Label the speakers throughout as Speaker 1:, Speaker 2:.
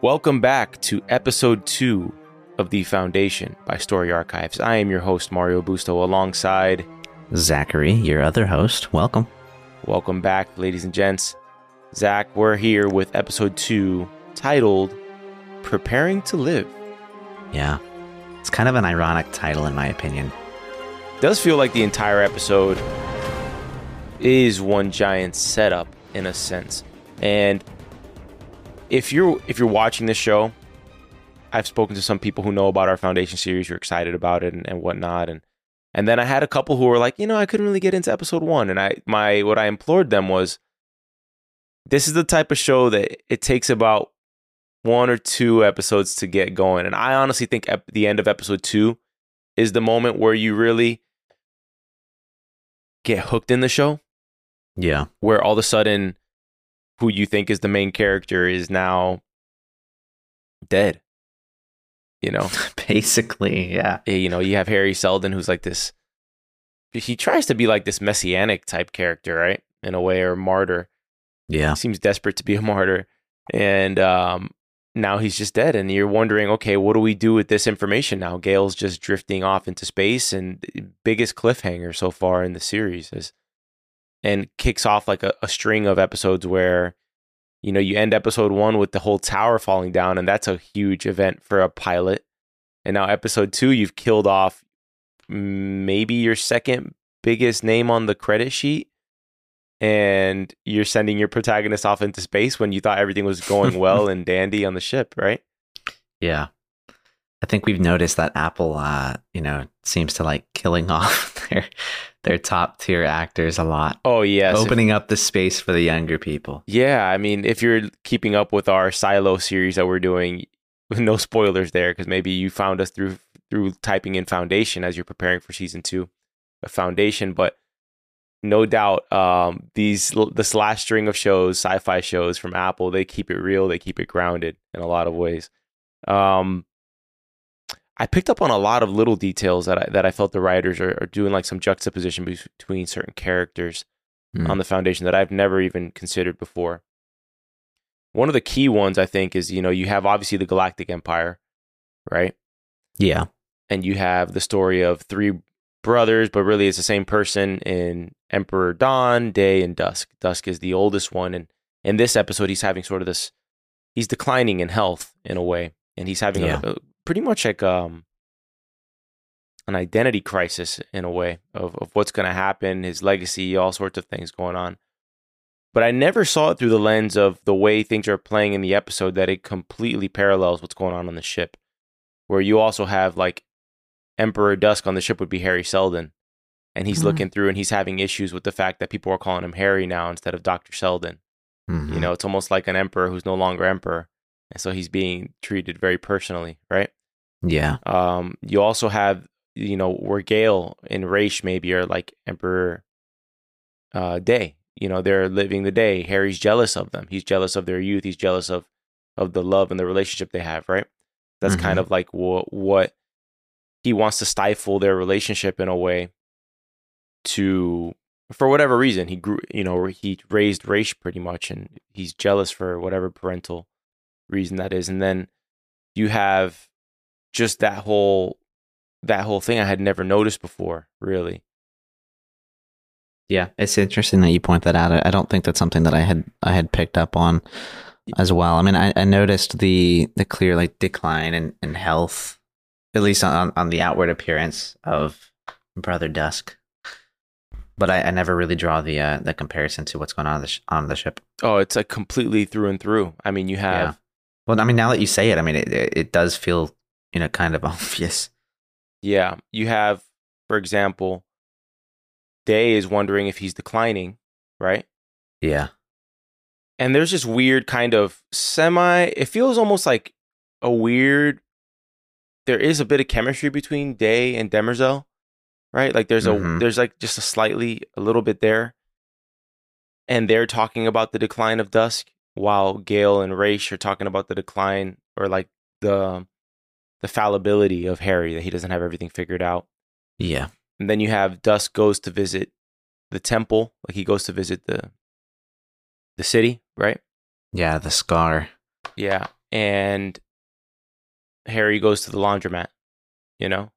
Speaker 1: Welcome back to episode two of The Foundation by Story Archives. I am your host, Mario Busto, alongside
Speaker 2: Zachary, your other host. Welcome.
Speaker 1: Welcome back, ladies and gents. Zach, we're here with episode two titled Preparing to Live.
Speaker 2: Yeah. It's kind of an ironic title, in my opinion.
Speaker 1: does feel like the entire episode is one giant setup in a sense. And if you're if you're watching this show, I've spoken to some people who know about our foundation series, you're excited about it and, and whatnot. And and then I had a couple who were like, you know, I couldn't really get into episode one. And I my what I implored them was this is the type of show that it takes about one or two episodes to get going. And I honestly think ep- the end of episode two is the moment where you really get hooked in the show,
Speaker 2: Yeah.
Speaker 1: where all of a sudden who you think is the main character is now dead. You know,
Speaker 2: Basically, yeah.
Speaker 1: Eh, you know, you have Hari Seldon who's like this he tries to be like this messianic type character, right? In a way or martyr.
Speaker 2: Yeah.
Speaker 1: He seems desperate to be a martyr. And um now he's just dead and you're wondering, okay, what do we do with this information now? Gaal's just drifting off into space and biggest cliffhanger so far in the series is and kicks off like a, a string of episodes where you know you end episode one with the whole tower falling down and that's a huge event for a pilot and now episode two you've killed off maybe your second biggest name on the credit sheet and you're sending your protagonist off into space when you thought everything was going well and dandy on the ship right
Speaker 2: Yeah. I think we've noticed that Apple, uh, you know, seems to like killing off their their top tier actors a lot,
Speaker 1: oh yes if-
Speaker 2: opening up the space for the younger people.
Speaker 1: Yeah, I mean, if you're keeping up with our Silo series that we're doing, with no spoilers there because maybe you found us through through typing in Foundation as you're preparing for season two of Foundation. But no doubt, um, these this last string of shows, sci-fi shows from Apple, they keep it real, they keep it grounded in a lot of ways. Um, I picked up on a lot of little details that I, that I felt the writers are, are doing, like some juxtaposition be- between certain characters
Speaker 2: Mm.
Speaker 1: on the foundation that I've never even considered before. One of the key ones I think is you know you have obviously the Galactic Empire, right?
Speaker 2: Yeah.
Speaker 1: And you have the story of three brothers, but really it's the same person in Emperor Dawn, Day, and Dusk. Dusk is the oldest one, and in this episode he's having sort of this he's declining in health in a way, and he's having
Speaker 2: Yeah.
Speaker 1: a, a pretty much like um an identity crisis in a way of, of what's going to happen, his legacy, all sorts of things going on. But I never saw it through the lens of the way things are playing in the episode that it completely parallels what's going on on the ship. Where you also have like Emperor Dusk on the ship would be Hari Seldon. And he's
Speaker 2: Mhm.
Speaker 1: looking through and he's having issues with the fact that people are calling him Hari now instead of Dr. Seldon.
Speaker 2: Mhm.
Speaker 1: You know, it's almost like an emperor who's no longer emperor. And so he's being treated very personally, right?
Speaker 2: Yeah.
Speaker 1: Um, you also have, you know, where Gaal and Raych maybe are like Emperor uh, Day. You know, they're living the day. Hari's jealous of them. He's jealous of their youth. He's jealous of of the love and the relationship they have. Right. That's kind
Speaker 2: Mhm.
Speaker 1: of like what what he wants to stifle their relationship in a way to for whatever reason he grew you know he raised Raych pretty much and he's jealous for whatever parental reason that is and then you have just that whole that whole thing I had never noticed before really
Speaker 2: Yeah, it's interesting that you point that out. I- don't think that's something that I had I had picked up on as well. I mean, I, I noticed the the clear like decline in, in health, at least on on the outward appearance of Brother Dusk. But I, I never really draw the uh, the comparison to what's going on on the, sh- on the ship.
Speaker 1: oh it's like completely through and through I mean you have
Speaker 2: Well, I mean, now that you say it, I mean, it, it does feel you know kind of obvious.
Speaker 1: Yeah, you have, for example, Day is wondering if he's declining, right?
Speaker 2: Yeah,
Speaker 1: and there's this weird kind of semi. It feels almost like a weird. There is a bit of chemistry between Day and Demerzel, right? Like there's a
Speaker 2: Mhm.
Speaker 1: there's like just a slightly a little bit there, and they're talking about the decline of Dusk, while Gaal and Raych are talking about the decline or like the the fallibility of Hari that he doesn't have everything figured out.
Speaker 2: Yeah.
Speaker 1: And then you have Dusk goes to visit the temple, like he goes to visit the the city, right?
Speaker 2: Yeah, the scar.
Speaker 1: Yeah. And Hari goes to the laundromat, you know?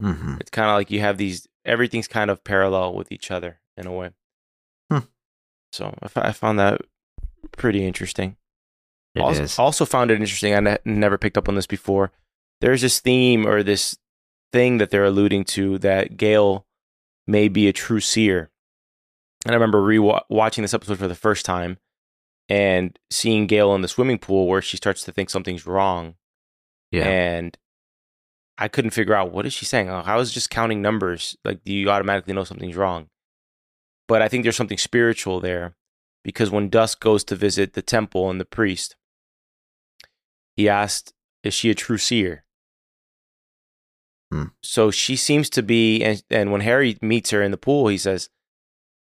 Speaker 2: hmm
Speaker 1: It's kind of like you have these everything's kind of parallel with each other in a way.
Speaker 2: Hmm.
Speaker 1: So I, f- I found that pretty interesting.
Speaker 2: It
Speaker 1: also,
Speaker 2: is.
Speaker 1: also found it interesting. I ne- never picked up on this before. There's this theme or this thing that they're alluding to that Gaal may be a true seer. And I remember re-watching this episode for the first time and seeing Gaal in the swimming pool where she starts to think something's wrong.
Speaker 2: yeah.
Speaker 1: And I couldn't figure out what is she saying. Like, I was just counting numbers. Like, do you automatically know something's wrong? But I think there's something spiritual there because when Dusk goes to visit the temple and the priest, he asked, "Is she a true seer?"
Speaker 2: Hmm.
Speaker 1: So she seems to be, and and when Hari meets her in the pool, he says,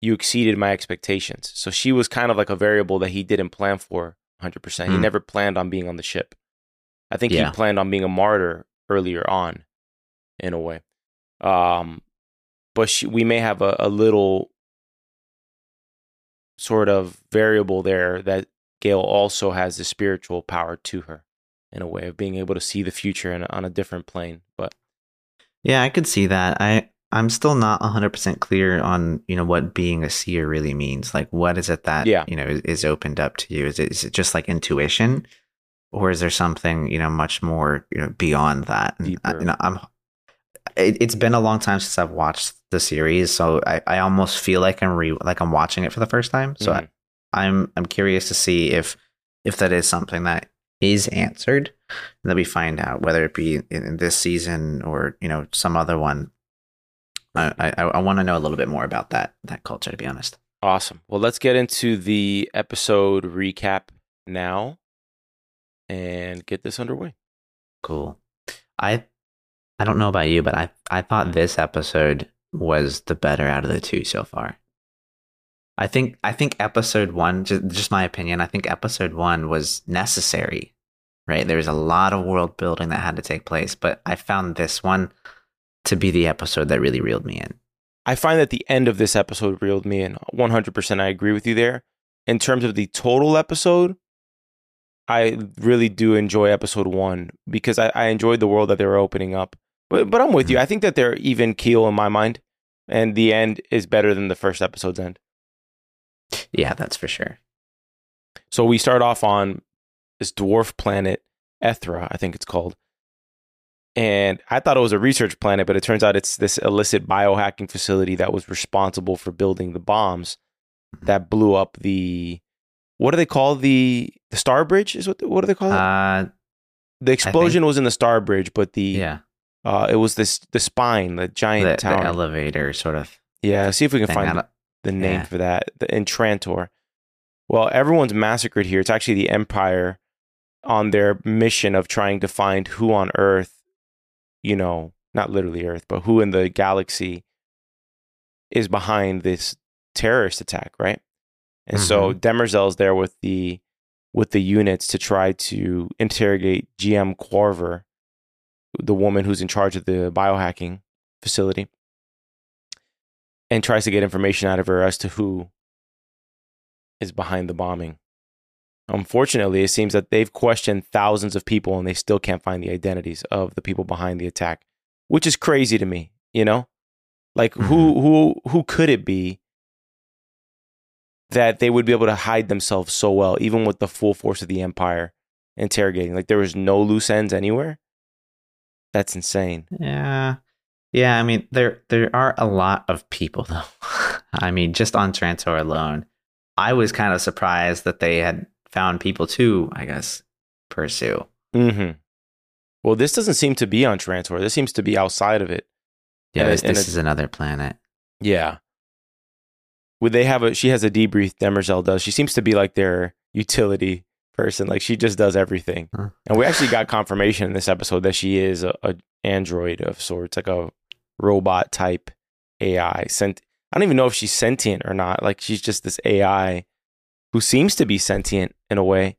Speaker 1: "You exceeded my expectations." So she was kind of like a variable that he didn't plan for 100. percent He
Speaker 2: Hmm.
Speaker 1: never planned on being on the ship. I think
Speaker 2: Yeah.
Speaker 1: he planned on being a martyr earlier on, in a way. Um, but she, we may have a, a little sort of variable there that Gaal also has the spiritual power to her, in a way of being able to see the future in, on a different plane.
Speaker 2: Yeah, I could see that. I I'm still not 100% clear on, you know, what being a seer really means. Like what is it that,
Speaker 1: Yeah.
Speaker 2: you know, is, is opened up to you? Is it, is it just like intuition or is there something, you know, much more, you know, beyond that? And, I, you know, I'm it, it's been a long time since I've watched the series, so I, I almost feel like I'm re like I'm watching it for the first time. So
Speaker 1: Mhm.
Speaker 2: I, I'm I'm curious to see if if that is something that is answered and that we find out whether it be in, in this season or you know some other one. I I, I want to know a little bit more about that that culture to be honest.
Speaker 1: awesome. Well, let's get into the episode recap now and get this underway.
Speaker 2: Cool. I I don't know about you, but I I thought this episode was the better out of the two so far. I think I think episode one, just, just my opinion, I think episode one was necessary. Right, there was a lot of world building that had to take place, but I found this one to be the episode that really reeled me in.
Speaker 1: I find that the end of this episode reeled me in. 100% I agree with you there. In terms of the total episode, I really do enjoy episode one because I, I enjoyed the world that they were opening up. But, but I'm with you. Mm-hmm. I think that they're even keel in my mind, and the end is better than the first episode's end.
Speaker 2: Yeah, that's for sure.
Speaker 1: So we start off on this dwarf planet, Ethra, I think it's called. And I thought it was a research planet, but it turns out it's this illicit biohacking facility that was responsible for building the bombs that blew up the what do they call the the Star Bridge? Is what what do they call it?
Speaker 2: Uh,
Speaker 1: the explosion was in the Star Bridge, but the
Speaker 2: yeah,
Speaker 1: uh, it was this the spine, the giant
Speaker 2: the, the elevator sort of
Speaker 1: yeah, see if we can find
Speaker 2: I don't-
Speaker 1: the name
Speaker 2: yeah.
Speaker 1: for that. The Entrantor. Well, everyone's massacred here. It's actually the Empire on their mission of trying to find who on Earth, you know, not literally Earth, but who in the galaxy is behind this terrorist attack, right? And so mm-hmm. Demerzel's there with the with the units to try to interrogate GM Quarver, the woman who's in charge of the biohacking facility, and tries to get information out of her as to who is behind the bombing. Unfortunately, it seems that they've questioned thousands of people and they still can't find the identities of the people behind the attack, which is crazy to me, you know? Like who mm-hmm. who who could it be that they would be able to hide themselves so well even with the full force of the empire interrogating? Like there was no loose ends anywhere? That's insane.
Speaker 2: Yeah. Yeah, I mean there there are a lot of people though. I mean, just on Trantor alone, I was kind of surprised that they had found people to, I guess, pursue.
Speaker 1: Mhm. Well, this doesn't seem to be on Trantor. This seems to be outside of it.
Speaker 2: Yeah,
Speaker 1: And
Speaker 2: this,
Speaker 1: and
Speaker 2: this is another planet.
Speaker 1: Yeah. Would they have a? She has a debrief. Demerzel does. She seems to be like their utility person. Like she just does everything.
Speaker 2: Huh.
Speaker 1: And we actually got confirmation in this episode that she is a, a android of sorts, like a robot type AI. Sent. I don't even know if she's sentient or not. Like she's just this AI who seems to be sentient in a way,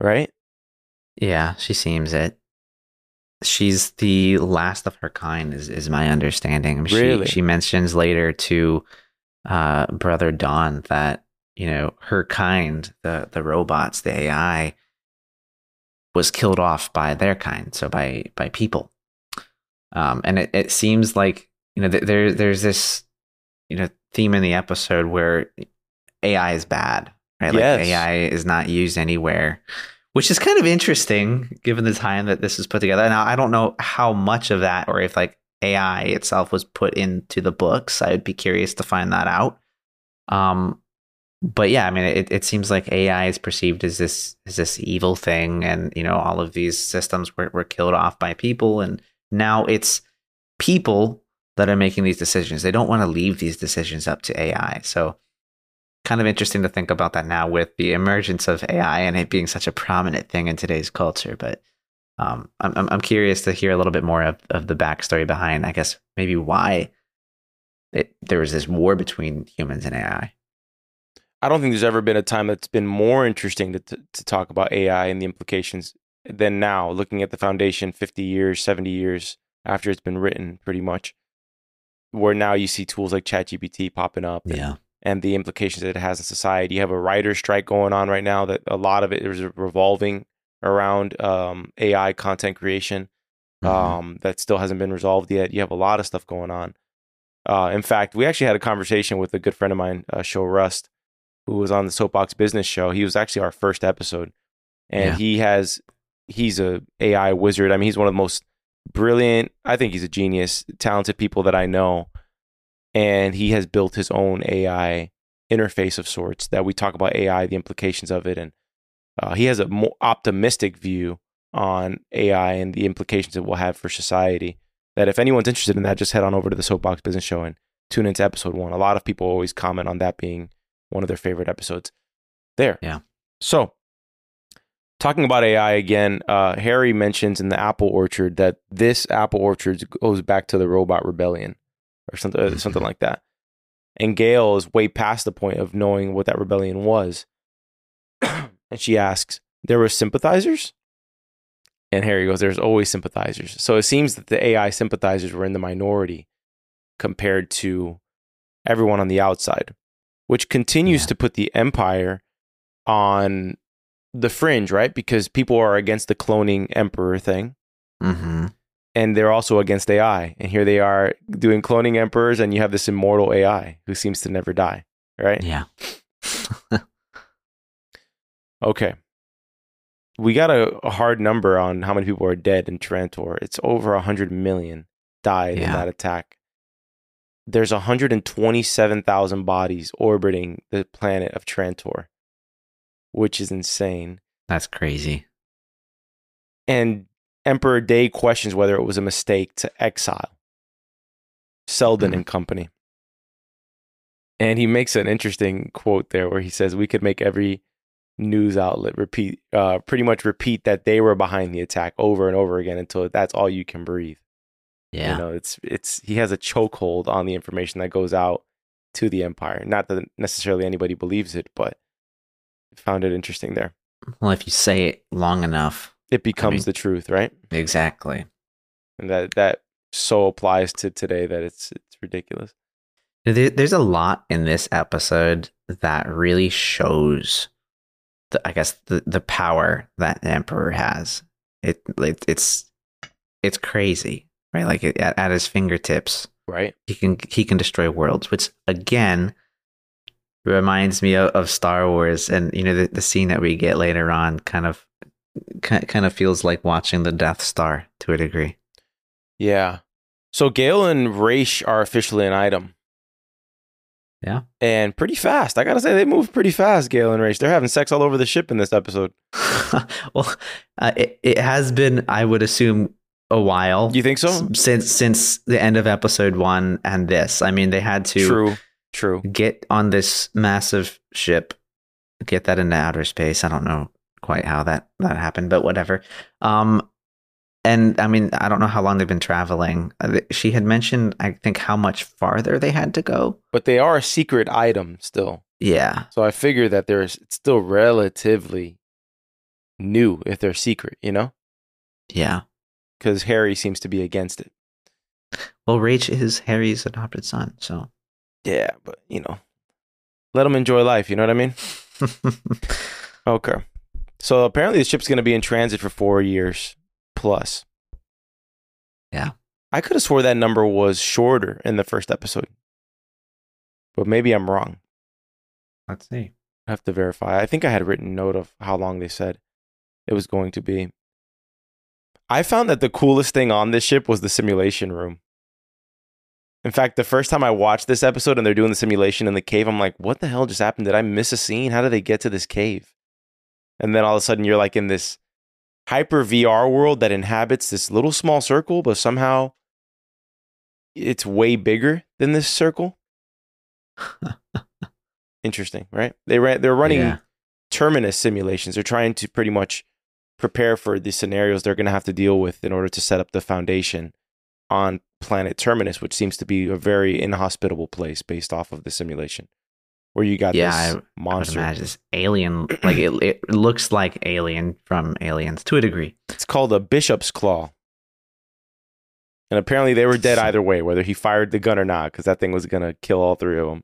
Speaker 1: right?
Speaker 2: Yeah, she seems it. She's the last of her kind, is, is my understanding.
Speaker 1: Really?
Speaker 2: She, she mentions later to uh, Brother Dawn that, you know, her kind, the, the robots, the AI, was killed off by their kind, so by, by people. Um, and it, it seems like, you know, th- there, there's this, you know, theme in the episode where AI is bad, right? Like AI is not used anywhere which is kind of interesting given the time that this is put together. Now, I don't know how much of that or if like AI itself was put into the books. I would be curious to find that out. Um, but yeah, I mean, it, it seems like AI is perceived as this as this evil thing, and you know, all of these systems were, were killed off by people, and now it's people that are making these decisions. They don't want to leave these decisions up to AI. So kind of interesting to think about that now with the emergence of AI and it being such a prominent thing in today's culture. But um, I'm, I'm curious to hear a little bit more of, of the backstory behind, I guess, maybe why it, there was this war between humans and AI.
Speaker 1: I don't think there's ever been a time that's been more interesting to, to, to talk about AI and the implications than now, looking at the foundation 50 years, 70 years after it's been written, pretty much. Where now you see tools like ChatGPT popping up and, and the implications that it has in society. You have a writer strike going on right now that a lot of it is revolving around um, AI content creation
Speaker 2: Mhm.
Speaker 1: um, that still hasn't been resolved yet. You have a lot of stuff going on. Uh, in fact, we actually had a conversation with a good friend of mine, uh, Show Rust, who was on the Soapbox Business Show. He was actually our first episode, and
Speaker 2: Yeah.
Speaker 1: he has he's a AI wizard. I mean, he's one of the most brilliant. I think he's a genius, talented people that I know, and he has built his own AI interface of sorts that we talk about AI, the implications of it, and uh, he has a more optimistic view on AI and the implications it will have for society. That if anyone's interested in that, just head on over to the Soapbox Business Show and tune into episode one. A lot of people always comment on that being one of their favorite episodes. There.
Speaker 2: Yeah.
Speaker 1: So, talking about AI again, uh, Hari mentions in the apple orchard that this apple orchard goes back to the robot rebellion or something, uh, something like that. And Gaal is way past the point of knowing what that rebellion was. and she asks, There were sympathizers? And Hari goes, There's always sympathizers. So it seems that the AI sympathizers were in the minority compared to everyone on the outside, which continues
Speaker 2: Yeah.
Speaker 1: to put the empire on the fringe, right? Because people are against the cloning emperor thing
Speaker 2: Mm-hmm.
Speaker 1: and they're also against AI. And here they are doing cloning emperors, and you have this immortal AI who seems to never die, right?
Speaker 2: Yeah.
Speaker 1: Okay. We got a, a hard number on how many people are dead in Trantor. It's over 100 million died in that attack. There's 127,000 bodies orbiting the planet of Trantor, which is insane.
Speaker 2: That's crazy.
Speaker 1: And Emperor Day questions whether it was a mistake to exile Seldon
Speaker 2: Hmm.
Speaker 1: and company. And he makes an interesting quote there where he says, We could make every news outlet repeat, uh, pretty much repeat that they were behind the attack over and over again until that's all you can breathe.
Speaker 2: Yeah.
Speaker 1: You know, it's, it's, he has a chokehold on the information that goes out to the empire. Not that necessarily anybody believes it, but found it interesting there.
Speaker 2: Well, if you say it long enough,
Speaker 1: It becomes
Speaker 2: mean-
Speaker 1: the truth, right?
Speaker 2: exactly.
Speaker 1: and that that so applies to today that it's it's ridiculous.
Speaker 2: There, there's a lot in this episode that really shows, the, I guess, the, the power that the Emperor has. It, it it's it's crazy, right? Like it, at, at his fingertips,
Speaker 1: Right?
Speaker 2: he can he can destroy worlds, which again reminds me of, of Star Wars, and you know the, the scene that we get later on kind of ki- kind of feels like watching the Death Star to a degree.
Speaker 1: Yeah. So Gaal and Raych are officially an item.
Speaker 2: Yeah.
Speaker 1: And pretty fast. I gotta say they move pretty fast, Gaal and Raych. They're having sex all over the ship in this episode.
Speaker 2: well, uh, it, it has been, I would assume, a while.
Speaker 1: You think so?
Speaker 2: Since since the end of episode one and this, I mean, they had to
Speaker 1: True. True.
Speaker 2: get on this massive ship, get that into outer space. I don't know quite how that that happened, but whatever. Um, and I mean, I don't know how long they've been traveling. Uh, She had mentioned, I think, how much farther they had to go.
Speaker 1: But they are a secret item still.
Speaker 2: Yeah,
Speaker 1: So I figure that there's it's still relatively new if they're secret, you know?
Speaker 2: yeah.
Speaker 1: Because Hari seems to be against it.
Speaker 2: Well, Raych is Hari's adopted son, so.
Speaker 1: Yeah, but you know, let them enjoy life. You know what I mean? Okay. So apparently the ship's going to be in transit for four years plus.
Speaker 2: Yeah.
Speaker 1: I could have swore that number was shorter in the first episode, but maybe I'm wrong.
Speaker 2: Let's see.
Speaker 1: I have to verify. I think I had written note of how long they said it was going to be. I found that the coolest thing on this ship was the simulation room. In fact, the first time I watched this episode and they're doing the simulation in the cave, I'm like, what the hell just happened? Did I miss a scene? How did they get to this cave? And then all of a sudden you're like in this hyper VR world that inhabits this little small circle, but somehow it's way bigger than this circle. Interesting, right? They ran, they're running
Speaker 2: Yeah.
Speaker 1: terminus simulations. They're trying to pretty much prepare for the scenarios they're going to have to deal with in order to set up the foundation on planet Terminus, which seems to be a very inhospitable place based off of the simulation, where you got
Speaker 2: Yeah,
Speaker 1: this
Speaker 2: I
Speaker 1: monster.
Speaker 2: imagine this alien, like it, it looks like Alien from Aliens to a degree.
Speaker 1: It's called a bishop's claw. And apparently they were dead either way, whether he fired the gun or not, because that thing was going to kill all three of them.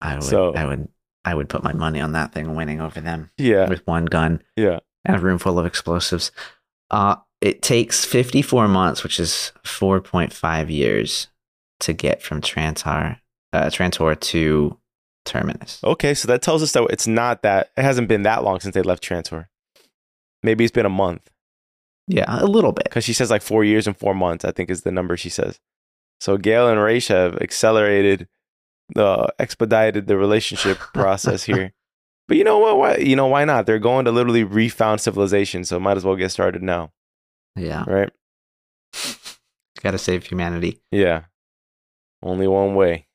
Speaker 2: I would,
Speaker 1: So-
Speaker 2: I would, I would put my money on that thing winning over them
Speaker 1: Yeah.
Speaker 2: with one gun
Speaker 1: Yeah.
Speaker 2: and a room full of explosives. Uh, it takes 54 months, which is 4.5 years, to get from Trantor, uh, Trantor to Terminus.
Speaker 1: Okay. So that tells us that it's not that, it hasn't been that long since they left Trantor. Maybe it's been a month.
Speaker 2: Yeah, a little bit.
Speaker 1: because she says like four years and four months, I think is the number she says. So Gaal and Raych have accelerated the expedited the relationship process here. But you know what? Why you know why not? They're going to literally refound civilization, so might as well get started now,
Speaker 2: Yeah,
Speaker 1: right?
Speaker 2: got to save humanity.
Speaker 1: Yeah. Only one way.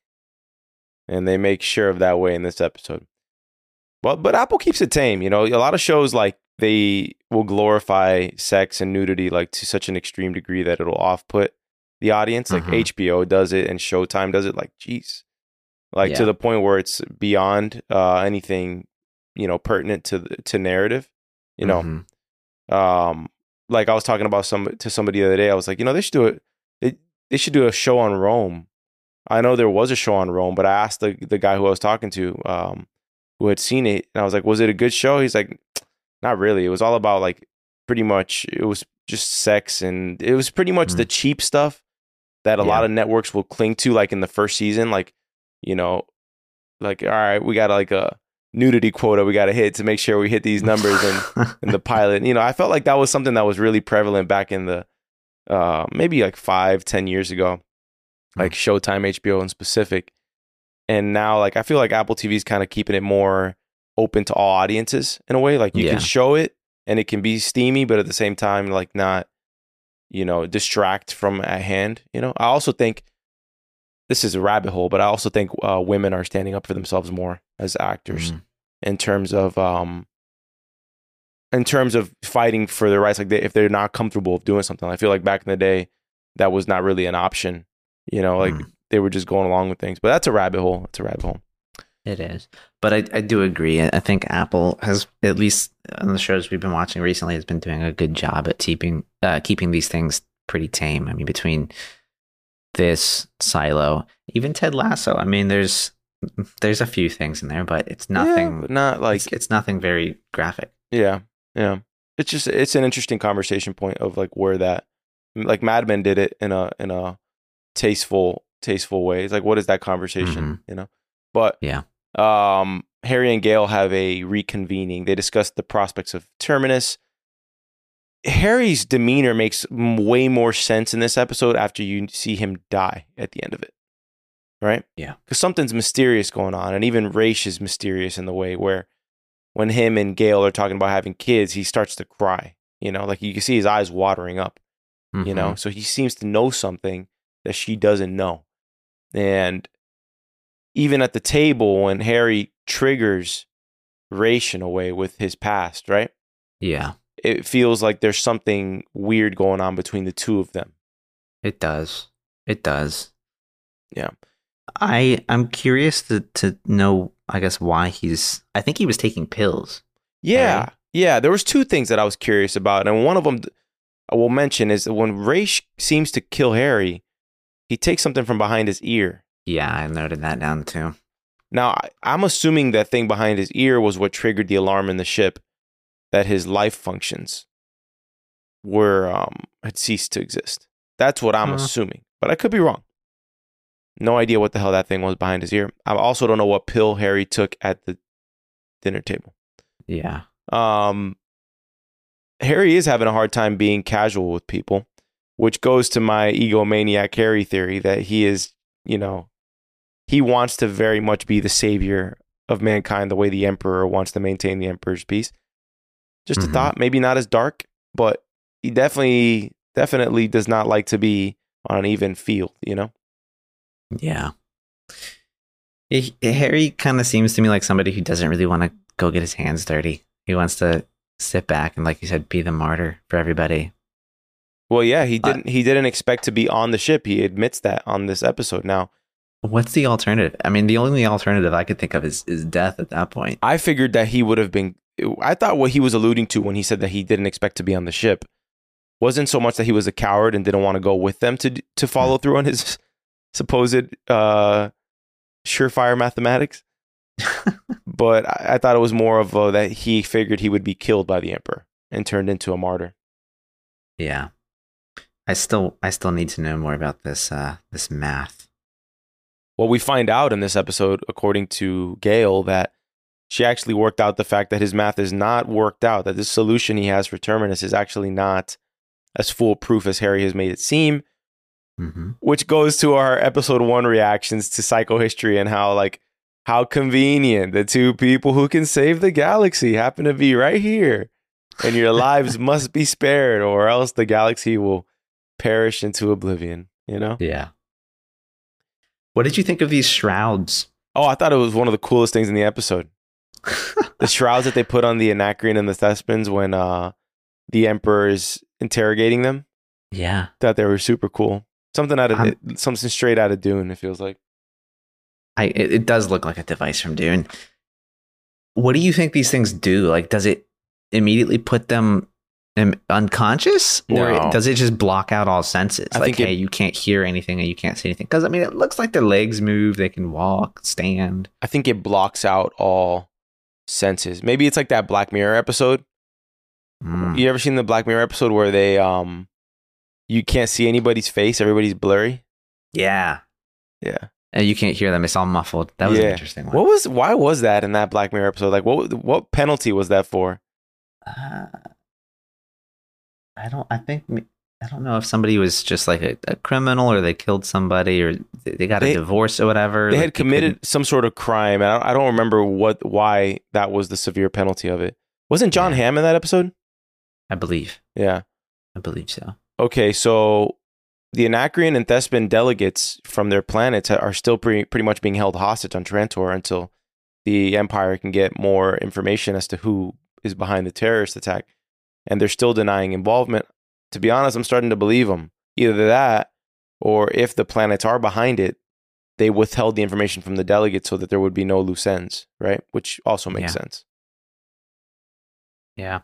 Speaker 1: And they make sure of that way in this episode. Well, but Apple keeps it tame. You know, a lot of shows like they will glorify sex and nudity like to such an extreme degree that it'll off put the audience. Like
Speaker 2: Mhm.
Speaker 1: HBO does it and Showtime does it. Like, geez. Like to the point where it's beyond uh, anything, you know, pertinent to the, to narrative. You know,
Speaker 2: Mhm.
Speaker 1: um like I was talking about some to somebody the other day. I was like, you know, they should do it. They they should do a show on Rome. I know there was a show on Rome, but I asked the the guy who I was talking to, um, who had seen it, and I was like, was it a good show? He's like, not really. It was all about like pretty much it was just sex and it was pretty much the cheap stuff that a
Speaker 2: Yeah.
Speaker 1: lot of networks will cling to, like in the first season, like you know, like all right, we got like a nudity quota we got to hit to make sure we hit these numbers and in the pilot. You know, I felt like that was something that was really prevalent back in the uh, maybe like five, ten years ago, like Showtime, HBO in specific. And now, like, I feel like Apple TV is kind of keeping it more open to all audiences in a way. Like, you
Speaker 2: Yeah.
Speaker 1: can show it and it can be steamy, but at the same time, like, not, you know, distract from at hand. You know, I also think this is a rabbit hole, but I also think uh, women are standing up for themselves more as actors
Speaker 2: Mhm.
Speaker 1: in terms of um in terms of fighting for their rights like they, if they're not comfortable of doing something i feel like back in the day that was not really an option you know like
Speaker 2: Mm.
Speaker 1: they were just going along with things but that's a rabbit hole it's a rabbit hole
Speaker 2: It is. But I, I do agree. I I think Apple has, at least on the shows we've been watching recently, has been doing a good job at keeping uh, keeping these things pretty tame. I mean, between this silo, even Ted Lasso. I mean, there's there's a few things in there, but it's
Speaker 1: Yeah,
Speaker 2: nothing.
Speaker 1: but not like
Speaker 2: it's, it's nothing very graphic.
Speaker 1: yeah yeah it's just it's an interesting conversation point of like where that like Mad Men did it in a in a tasteful tasteful way it's like what is that conversation you know but
Speaker 2: Yeah.
Speaker 1: um Harry and Gaal have a reconvening they discuss the prospects of Terminus Hari's demeanor makes way more sense in this episode after you see him die at the end of it. Right?
Speaker 2: Yeah.
Speaker 1: Because something's mysterious going on. And even Raych is mysterious in the way where when him and Gaal are talking about having kids, he starts to cry. You know, like you can see his eyes watering up, you know? Mm-hmm. So he seems to know something that she doesn't know. And even at the table, when Hari triggers Raych in a way with his past, right?
Speaker 2: Yeah,
Speaker 1: It feels like there's something weird going on between the two of them.
Speaker 2: it does. It does.
Speaker 1: Yeah.
Speaker 2: I I'm curious to to know. I guess why he's. I think he was taking pills.
Speaker 1: Yeah,
Speaker 2: Right.
Speaker 1: yeah. There was two things that I was curious about, and one of them I will mention is that when Raych seems to kill Hari, he takes something from behind his ear.
Speaker 2: Yeah, I noted that down too.
Speaker 1: Now, I, I'm assuming that thing behind his ear was what triggered the alarm in the ship that his life functions were um, had ceased to exist. That's what I'm
Speaker 2: Huh.
Speaker 1: assuming, but I could be wrong. No idea what the hell that thing was behind his ear. I also don't know what pill Hari took at the dinner table.
Speaker 2: Yeah.
Speaker 1: Um, Hari is having a hard time being casual with people, which goes to my egomaniac Hari theory that he is, you know, he wants to very much be the savior of mankind the way the emperor wants to maintain the emperor's peace. Just a
Speaker 2: Mhm.
Speaker 1: thought, maybe not as dark, but he definitely definitely does not like to be on an even field, you know?
Speaker 2: Yeah. He- Hari kind of seems to me like somebody who doesn't really want to go get his hands dirty. He wants to sit back and, like you said, be the martyr for everybody.
Speaker 1: Well, yeah, he
Speaker 2: Uh,
Speaker 1: didn't he didn't expect to be on the ship. He admits that on this episode. Now,
Speaker 2: What's the alternative? I mean, the only alternative I could think of is, is death at that point.
Speaker 1: I figured that he would have been. I thought what he was alluding to when he said that he didn't expect to be on the ship wasn't so much that he was a coward and didn't want to go with them to to follow through on his supposed uh, surefire mathematics, but I, I thought it was more of uh, that he figured he would be killed by the emperor and turned into a martyr.
Speaker 2: Yeah. I still I still need to know more about this uh this math.
Speaker 1: Well, we find out in this episode, according to Gaal, that she actually worked out the fact that his math is not worked out, that this solution he has for Terminus is actually not as foolproof as Hari has made it seem,
Speaker 2: Mm-hmm.
Speaker 1: which goes to our episode one reactions to psychohistory and how, like, how convenient the two people who can save the galaxy happen to be right here. And your lives must be spared, or else the galaxy will perish into oblivion, you know?
Speaker 2: Yeah. What did you think of these shrouds?
Speaker 1: Oh, I thought it was one of the coolest things in the episode. the shrouds that they put on the Anacreon and the Thespians when uh, the Emperor is interrogating them.
Speaker 2: yeah.
Speaker 1: Thought they were super cool. Something out of
Speaker 2: I'm-
Speaker 1: something straight out of Dune. It feels like.
Speaker 2: I it, it does look like a device from Dune. What do you think these things do? Like, does it immediately put them um, unconscious, or
Speaker 1: No.
Speaker 2: does it just block out all senses?
Speaker 1: I
Speaker 2: like,
Speaker 1: think it-
Speaker 2: hey, you can't hear anything and you can't see anything. Because I mean, it looks like their legs move. They can walk, stand.
Speaker 1: I think it blocks out all senses. Maybe it's like that Black Mirror episode.
Speaker 2: Mm.
Speaker 1: You ever seen the Black Mirror episode where they um, you can't see anybody's face, everybody's blurry.
Speaker 2: Yeah,
Speaker 1: Yeah.
Speaker 2: and you can't hear them. It's all muffled. That was
Speaker 1: Yeah.
Speaker 2: an interesting one.
Speaker 1: What was? Why was that in that Black Mirror episode? Like, what? What penalty was that for?
Speaker 2: Uh, I don't. I think. I don't know if somebody was just like a, a criminal or they killed somebody or they, got
Speaker 1: They-
Speaker 2: a divorce or whatever.
Speaker 1: they
Speaker 2: like,
Speaker 1: had committed some sort of crime and I don't, I don't remember what why that was the severe penalty of it wasn't john
Speaker 2: Yeah.
Speaker 1: hamm in that episode
Speaker 2: I believe.
Speaker 1: yeah
Speaker 2: I believe so.
Speaker 1: okay so the anacreon and thespian delegates from their planets are still pretty, pretty much being held hostage on trantor until the empire can get more information as to who is behind the terrorist attack and they're still denying involvement to be honest i'm starting to believe them either that or if the planets are behind it they withheld the information from the delegates so that there would be no loose ends, right? Which also makes
Speaker 2: Yeah.
Speaker 1: sense.
Speaker 2: Yeah.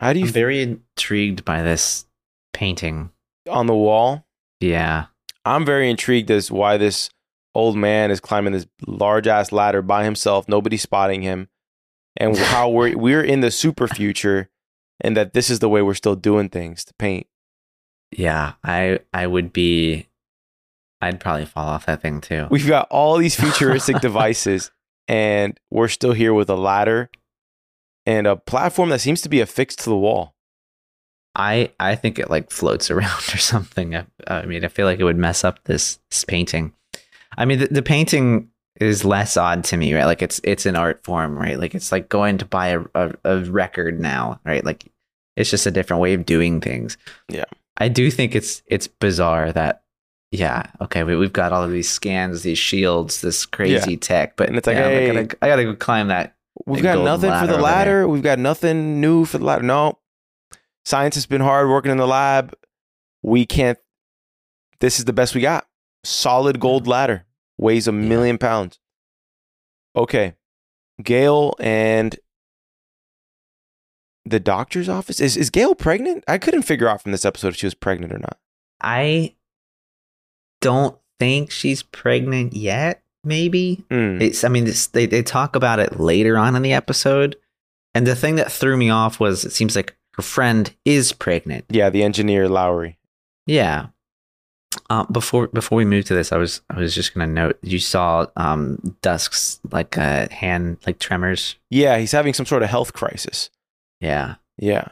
Speaker 1: How do you
Speaker 2: I'm
Speaker 1: f-
Speaker 2: very intrigued by this painting.
Speaker 1: on the wall?
Speaker 2: Yeah.
Speaker 1: I'm very intrigued as why this old man is climbing this large ass ladder by himself, nobody spotting him, and how we're we're in the super future, and that this is the way we're still doing things to paint.
Speaker 2: Yeah. I I would be I'd probably fall off that thing too.
Speaker 1: We've got all these futuristic devices, and we're still here with a ladder and a platform that seems to be affixed to the wall.
Speaker 2: I I think it like floats around or something. I, I mean, I feel like it would mess up this, this painting. I mean, the, the painting is less odd to me, right? Like it's it's an art form, right? Like it's like going to buy a, a, a record now, right? Like it's just a different way of doing things.
Speaker 1: Yeah.
Speaker 2: I do think it's it's bizarre that yeah, okay, we, we've got all of these scans, these shields, this crazy tech, but
Speaker 1: And it's like,
Speaker 2: yeah,
Speaker 1: hey-
Speaker 2: I, gotta, I gotta go climb that
Speaker 1: We've got nothing for the ladder. We've got nothing new for the ladder. No. Science has been hard working in the lab. We can't. This is the best we got. Solid gold ladder. Weighs a million pounds. Okay. Gaal and the doctor's office. Is, is Gaal pregnant? I couldn't figure out from this episode if she was pregnant or not.
Speaker 2: I don't think she's pregnant yet. Maybe
Speaker 1: Hmm.
Speaker 2: it's. I mean, it's, they they talk about it later on in the episode, and the thing that threw me off was it seems like her friend is pregnant.
Speaker 1: Yeah, the engineer Lowry.
Speaker 2: Yeah. Uh, before before we move to this, I was I was just gonna note you saw um Dusk's like uh, hand like tremors.
Speaker 1: Yeah, he's having some sort of health crisis.
Speaker 2: Yeah,
Speaker 1: Yeah.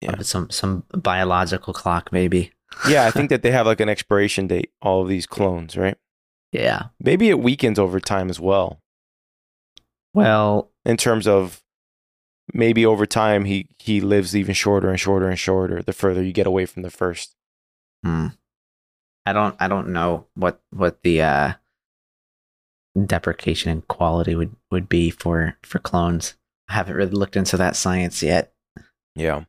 Speaker 1: Yeah.
Speaker 2: Some some biological clock maybe.
Speaker 1: Yeah, I think that they have like an expiration date, all of these clones, right?
Speaker 2: Yeah.
Speaker 1: Maybe it weakens over time as well,
Speaker 2: Well,
Speaker 1: in terms of maybe over time he he lives even shorter and shorter and shorter the further you get away from the first.
Speaker 2: hmm. I don't I don't know what what the uh deprecation and quality would would be for for clones. I haven't really looked into that science yet.
Speaker 1: Yeah.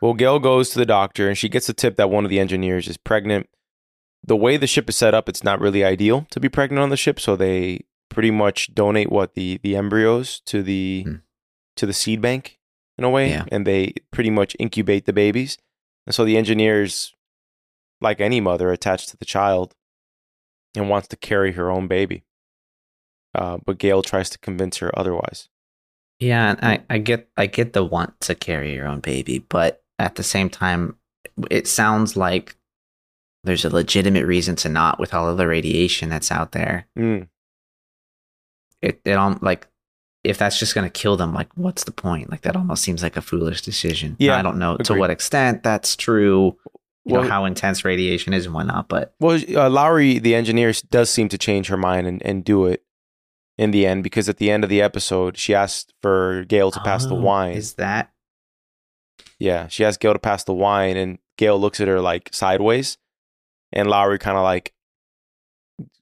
Speaker 1: Well, Gaal goes to the doctor and she gets a tip that one of the engineers is pregnant. The way the ship is set up, it's not really ideal to be pregnant on the ship, so they pretty much donate what the the embryos to the
Speaker 2: Hmm.
Speaker 1: to the seed bank in a way,
Speaker 2: Yeah.
Speaker 1: and they pretty much incubate the babies. And so the engineers, like any mother, attached to the child and wants to carry her own baby. Uh, but Gaal tries to convince her otherwise.
Speaker 2: Yeah, I, I get I get the want to carry your own baby, but at the same time, it sounds like there's a legitimate reason to not with all of the radiation that's out there.
Speaker 1: Mm.
Speaker 2: It it um like if that's just gonna kill them, like what's the point? Like that almost seems like a foolish decision.
Speaker 1: Yeah,
Speaker 2: I don't know to what extent that's true. You
Speaker 1: Well-
Speaker 2: know how intense radiation is and whatnot, but
Speaker 1: Well, uh, Lowry, the engineer, does seem to change her mind and, and do it in the end because at the end of the episode, she asked for Gaal to pass the
Speaker 2: Oh,
Speaker 1: wine.
Speaker 2: Is that
Speaker 1: yeah, she asked Gaal to pass the wine, and Gaal looks at her like sideways, and Lowry kind of like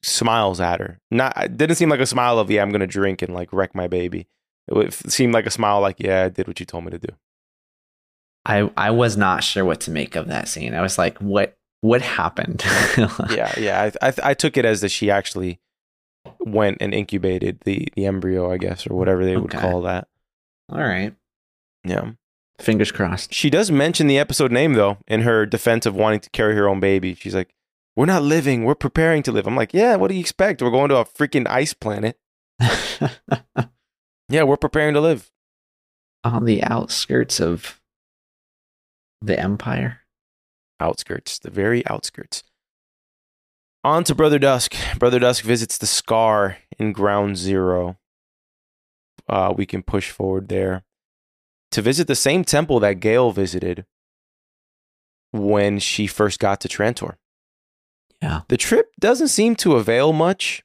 Speaker 1: smiles at her. Not it didn't seem like a smile of yeah, I'm gonna drink and like wreck my baby. It seemed like a smile like yeah, I did what you told me to do.
Speaker 2: I I was not sure what to make of that scene. I was like, what what happened?
Speaker 1: yeah, yeah. I, I I took it as that she actually went and incubated the the embryo, I guess, or whatever they would
Speaker 2: Okay.
Speaker 1: call that.
Speaker 2: All right.
Speaker 1: Yeah.
Speaker 2: Fingers crossed.
Speaker 1: She does mention the episode name though in her defense of wanting to carry her own baby. She's like, "We're not living. We're preparing to live." I'm like, "Yeah, what do you expect? We're going to a freaking ice planet. Yeah, we're preparing to live."
Speaker 2: On the outskirts of the empire.
Speaker 1: Outskirts, the very outskirts. On to Brother Dusk. Brother Dusk visits the scar in Ground Zero. Uh, we can push forward there to visit the same temple that Gaal visited when she first got to Trantor.
Speaker 2: Yeah.
Speaker 1: The trip doesn't seem to avail much,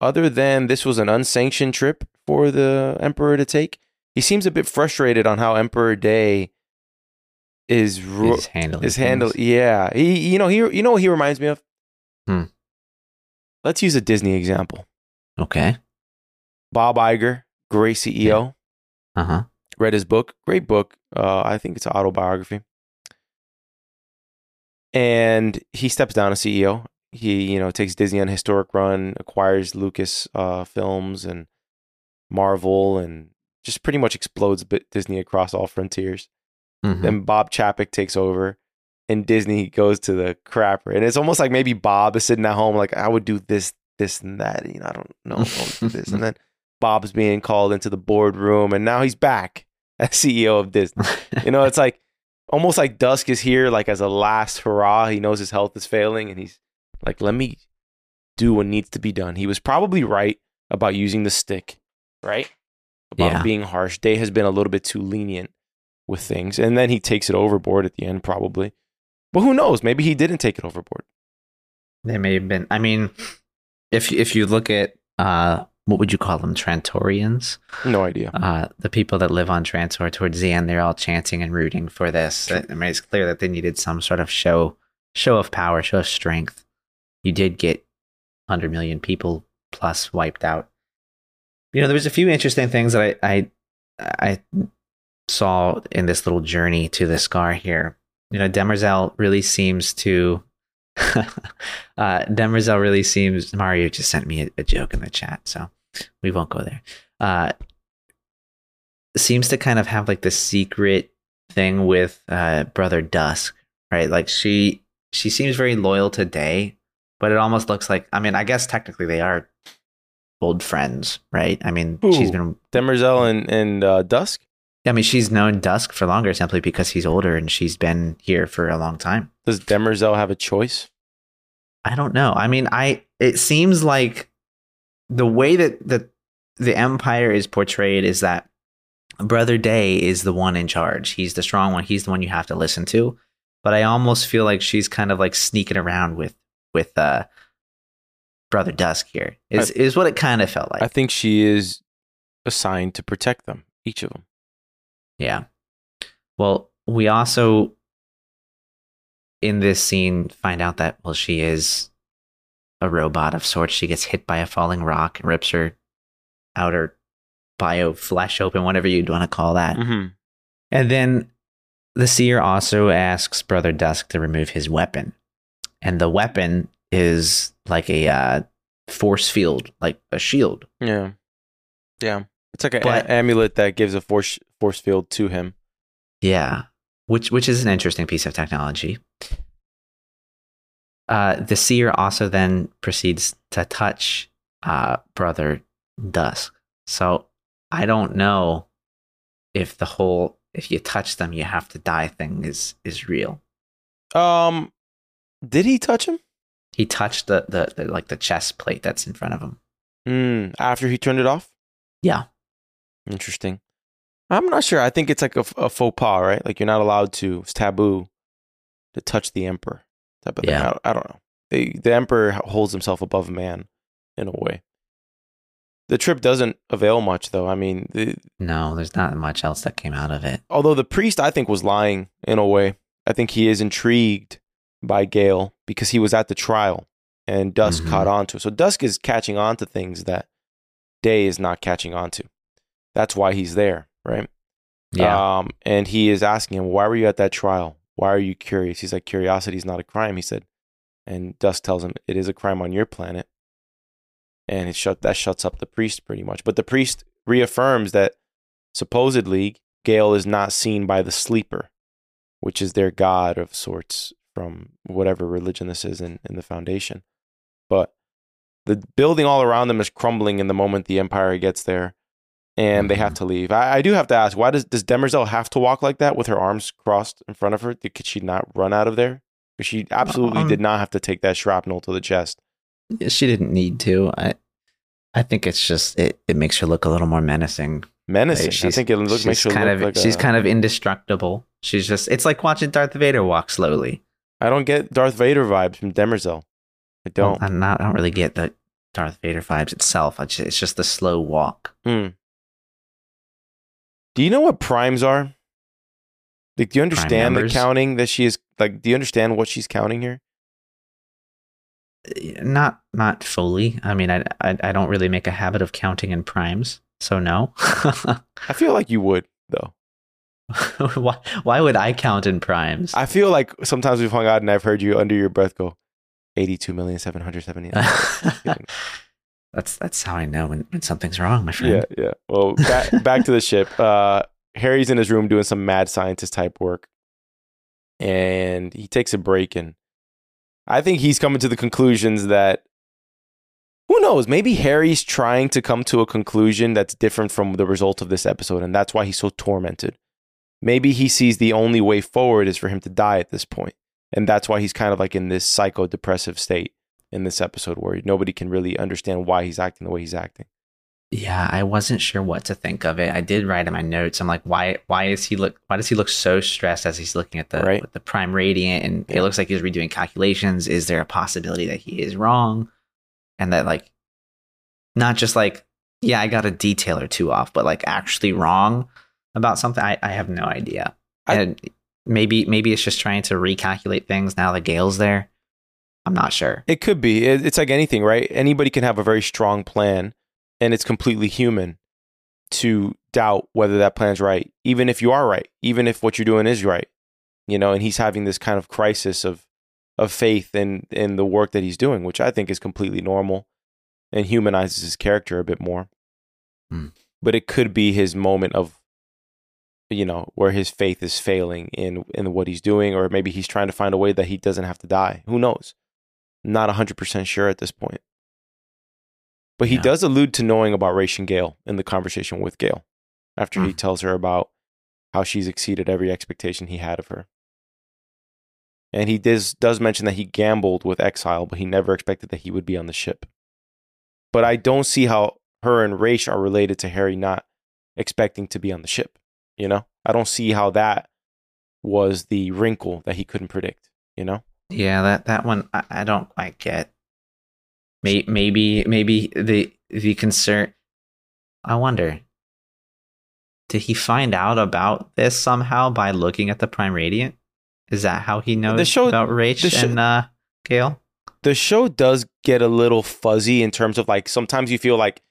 Speaker 1: other than this was an unsanctioned trip for the Emperor to take. He seems a bit frustrated on how Emperor Day is ru-
Speaker 2: Is handling
Speaker 1: is handle. Yeah, he you know he you know what he reminds me of.
Speaker 2: Hmm.
Speaker 1: Let's use a Disney example.
Speaker 2: Okay.
Speaker 1: Bob Iger, great CEO.
Speaker 2: Uh huh.
Speaker 1: Read his book, great book. Uh, I think it's an autobiography. And he steps down as CEO. He you know takes Disney on a historic run, acquires Lucas uh, Films and Marvel, and just pretty much explodes Disney across all frontiers.
Speaker 2: Mhm.
Speaker 1: Then Bob Chapek takes over, and Disney goes to the crapper. And it's almost like maybe Bob is sitting at home, like I would do this, this, and that. You know, I don't know, I do this, and then Bob's being called into the boardroom, and now he's back as CEO of Disney. You know, it's like almost like Dusk is here, like as a last hurrah. He knows his health is failing, and he's like, "Let me do what needs to be done." He was probably right about using the stick, right? About
Speaker 2: Yeah.
Speaker 1: being harsh. Day has been a little bit too lenient with things, and then he takes it overboard at the end, probably. But who knows? Maybe he didn't take it overboard.
Speaker 2: They may have been. I mean, if if you look at uh, what would you call them, Trantorians?
Speaker 1: No idea.
Speaker 2: Uh, the people that live on Trantor towards the end, they're all chanting and rooting for this. I mean, it's clear that they needed some sort of show, show of power, show of strength. You did get hundred million people plus wiped out. you know, there was a few interesting things that I I, I saw in this little journey to the scar here. You know, Demerzel really seems to. uh, Demerzel really seems. Mario just sent me a, a, joke in the chat, so we won't go there. Uh, seems to kind of have like the secret thing with uh, Brother Dusk, right? Like she she seems very loyal to Day, but it almost looks like I mean, I guess technically they are old friends, right? I mean,
Speaker 1: Ooh,
Speaker 2: she's been
Speaker 1: Demerzel and and uh, Dusk.
Speaker 2: I mean, she's known Dusk for longer simply because he's older and she's been here for a long time.
Speaker 1: Does Demerzel have a choice?
Speaker 2: I don't know. I mean, I it seems like the way that the the Empire is portrayed is that Brother Day is the one in charge. He's the strong one. He's the one you have to listen to. But I almost feel like she's kind of like sneaking around with with uh Brother Dusk here. Is I, is what it kind of felt like.
Speaker 1: I think she is assigned to protect them, each of them.
Speaker 2: Yeah. Well, we also in this scene find out that well she is a robot of sorts. She gets hit by a falling rock and rips her outer bio flesh open, whatever you'd want to call that.
Speaker 1: Mm-hmm.
Speaker 2: And then the seer also asks Brother Dusk to remove his weapon. And the weapon is like a uh, force field, like a shield.
Speaker 1: Yeah. Yeah. It's like an amulet that gives a force force field to him.
Speaker 2: Yeah. Which which is an interesting piece of technology. Uh, the seer also then proceeds to touch uh, Brother Dusk. So I don't know if the whole if you touch them you have to die thing is is real.
Speaker 1: Um did he touch him?
Speaker 2: He touched the the, the like the chest plate that's in front of him.
Speaker 1: Mm, after he turned it off?
Speaker 2: Yeah.
Speaker 1: Interesting. I'm not sure. I think it's like a, a faux pas, right? Like you're not allowed to. It's taboo to touch the emperor. Type of yeah. thing. I, I don't know. The, the emperor holds himself above man in a way. The trip doesn't avail much, though. I mean, the,
Speaker 2: no, there's not much else that came out of it.
Speaker 1: Although the priest, I think, was lying in a way. I think he is intrigued by Gaal because he was at the trial and Dusk mm-hmm. caught on to. So Dusk is catching on to things that Day is not catching on to. That's why he's there, right?
Speaker 2: Yeah.
Speaker 1: Um, and he is asking him, "Why were you at that trial? Why are you curious?" He's like, "Curiosity is not a crime," he said. And Dusk tells him, "It is a crime on your planet." and it shut that shuts up the priest pretty much. But the priest reaffirms that supposedly Gaal is not seen by the sleeper, which is their god of sorts from whatever religion this is in, in the foundation. But the building all around them is crumbling in the moment the Empire gets there, and they have mm-hmm. to leave. I, I, do have to ask, why does does Demerzel have to walk like that with her arms crossed in front of her? Could she not run out of there? Because she absolutely um, did not have to take that shrapnel to the chest
Speaker 2: she didn't need to. I I think it's just it, it makes her look a little more menacing.
Speaker 1: Menacing. She's, I think it look, makes her
Speaker 2: kind
Speaker 1: look
Speaker 2: of
Speaker 1: like
Speaker 2: she's
Speaker 1: a,
Speaker 2: kind of indestructible. She's just it's like watching Darth Vader walk slowly.
Speaker 1: I don't get Darth Vader vibes from Demerzel. I don't.
Speaker 2: Well, I'm not. I don't really get the Darth Vader vibes itself. Just, it's just the slow walk.
Speaker 1: Mm. Do you know what primes are? Like, do you understand the counting that she is? Like, do you understand what she's counting here?
Speaker 2: Eh, not not fully. I mean, I, I, I don't really make a habit of counting in primes, so no.
Speaker 1: I feel like you would though.
Speaker 2: why why would I count in primes?
Speaker 1: I feel like sometimes we've hung out and I've heard you under your breath go, eighty-two million seven hundred seventy.
Speaker 2: that's that's how I know when, when something's wrong, my friend.
Speaker 1: Yeah, yeah. Well, back back to the ship. Uh, Hari's in his room doing some mad scientist type work, and he takes a break and I think he's coming to the conclusions that who knows, maybe Hari's trying to come to a conclusion that's different from the result of this episode, and that's why he's so tormented. Maybe he sees the only way forward is for him to die at this point, and that's why he's kind of like in this psycho depressive state in this episode where nobody can really understand why he's acting the way he's acting
Speaker 2: yeah, I wasn't sure what to think of it. I did write in my notes. I'm like, why why is he look why does he look so stressed as he's looking at the
Speaker 1: right.
Speaker 2: the prime radiant and yeah. it looks like he's redoing calculations. Is there a possibility that he is wrong? And that like not just like, yeah, I got a detail or two off, but like actually wrong about something. I, I have no idea. I, and maybe maybe it's just trying to recalculate things now that Gaal's there. I'm not sure.
Speaker 1: It could be. It's like anything, right? Anybody can have a very strong plan and it's completely human to doubt whether that plan's right, even if you are right, even if what you're doing is right. You know, and he's having this kind of crisis of of faith in in the work that he's doing, which I think is completely normal and humanizes his character a bit more.
Speaker 2: Hmm.
Speaker 1: But it could be his moment of you know, where his faith is failing in in what he's doing, or maybe he's trying to find a way that he doesn't have to die. Who knows? Not hundred percent sure at this point. But he
Speaker 2: Yeah.
Speaker 1: does allude to knowing about Raych and Gaal in the conversation with Gaal after he
Speaker 2: Mm.
Speaker 1: tells her about how she's exceeded every expectation he had of her. And he does does mention that he gambled with Exile, but he never expected that he would be on the ship. But I don't see how her and Raych are related to Hari not expecting to be on the ship. You know? I don't see how that was the wrinkle that he couldn't predict, you know?
Speaker 2: Yeah, that that one I, I don't quite get. May, maybe maybe the the concern. I wonder. Did he find out about this somehow by looking at the Prime Radiant? Is that how he knows
Speaker 1: show-
Speaker 2: about Raych
Speaker 1: the
Speaker 2: and uh, Gaal?
Speaker 1: the show does get a little fuzzy in terms of like sometimes you feel like,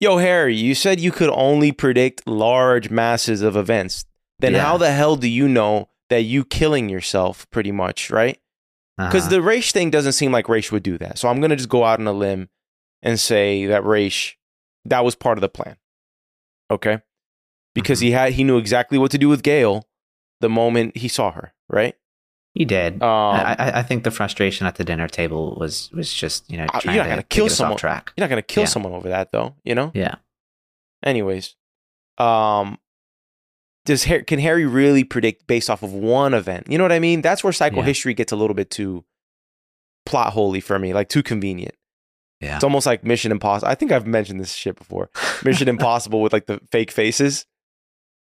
Speaker 1: yo, Hari, you said you could only predict large masses of events. Then
Speaker 2: Yeah.
Speaker 1: how the hell do you know that you killing yourself pretty much, right? Because
Speaker 2: Uh-huh.
Speaker 1: the Raych thing doesn't seem like Raych would do that. So I'm gonna just go out on a limb and say that Raych that was part of the plan. Okay? Because
Speaker 2: Mm-hmm.
Speaker 1: he had he knew exactly what to do with Gaal the moment he saw her, right?
Speaker 2: he did.
Speaker 1: Um,
Speaker 2: I, I think the frustration at the dinner table was was just you know trying
Speaker 1: you're not
Speaker 2: to
Speaker 1: gonna
Speaker 2: to
Speaker 1: kill someone. You're not gonna kill
Speaker 2: Yeah.
Speaker 1: someone over that though, you know?
Speaker 2: Yeah.
Speaker 1: Anyways, um, does Hari, can Hari really predict based off of one event? You know what I mean? That's where cycle psychohistory gets a little bit too plot holy for me, like too convenient.
Speaker 2: Yeah.
Speaker 1: It's almost like Mission Impossible. I think I've mentioned this shit before. Mission Impossible with like the fake faces,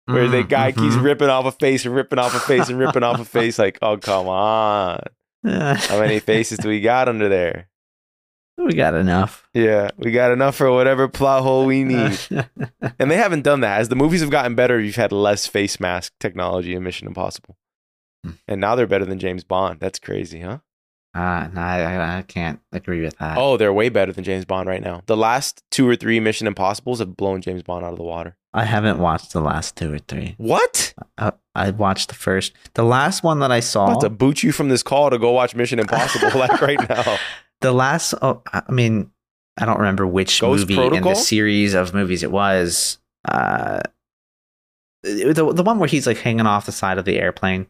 Speaker 1: where the
Speaker 2: Mm,
Speaker 1: guy keeps
Speaker 2: mhm.
Speaker 1: ripping off a face and ripping off a face and ripping off a face. Like, oh come on, how many faces do we got under there?
Speaker 2: We got enough.
Speaker 1: Yeah, we got enough for whatever plot hole we need. And they haven't done that. As the movies have gotten better, you've had less face mask technology in Mission Impossible.
Speaker 2: Hmm.
Speaker 1: And now they're better than James Bond. That's crazy, huh?
Speaker 2: Ah, no, I, I- I can't agree with that.
Speaker 1: Oh, they're way better than James Bond right now. The last two or three Mission Impossibles have blown James Bond out of the water.
Speaker 2: I haven't watched the last two or three.
Speaker 1: What?
Speaker 2: Uh, I watched the first, the last one that I saw.
Speaker 1: I'm about to boot you from this call to go watch Mission Impossible like right now.
Speaker 2: The last, oh, I mean, I don't remember which
Speaker 1: Ghost
Speaker 2: movie in the series of movies it was. Uh, the the one where he's like hanging off the side of the airplane.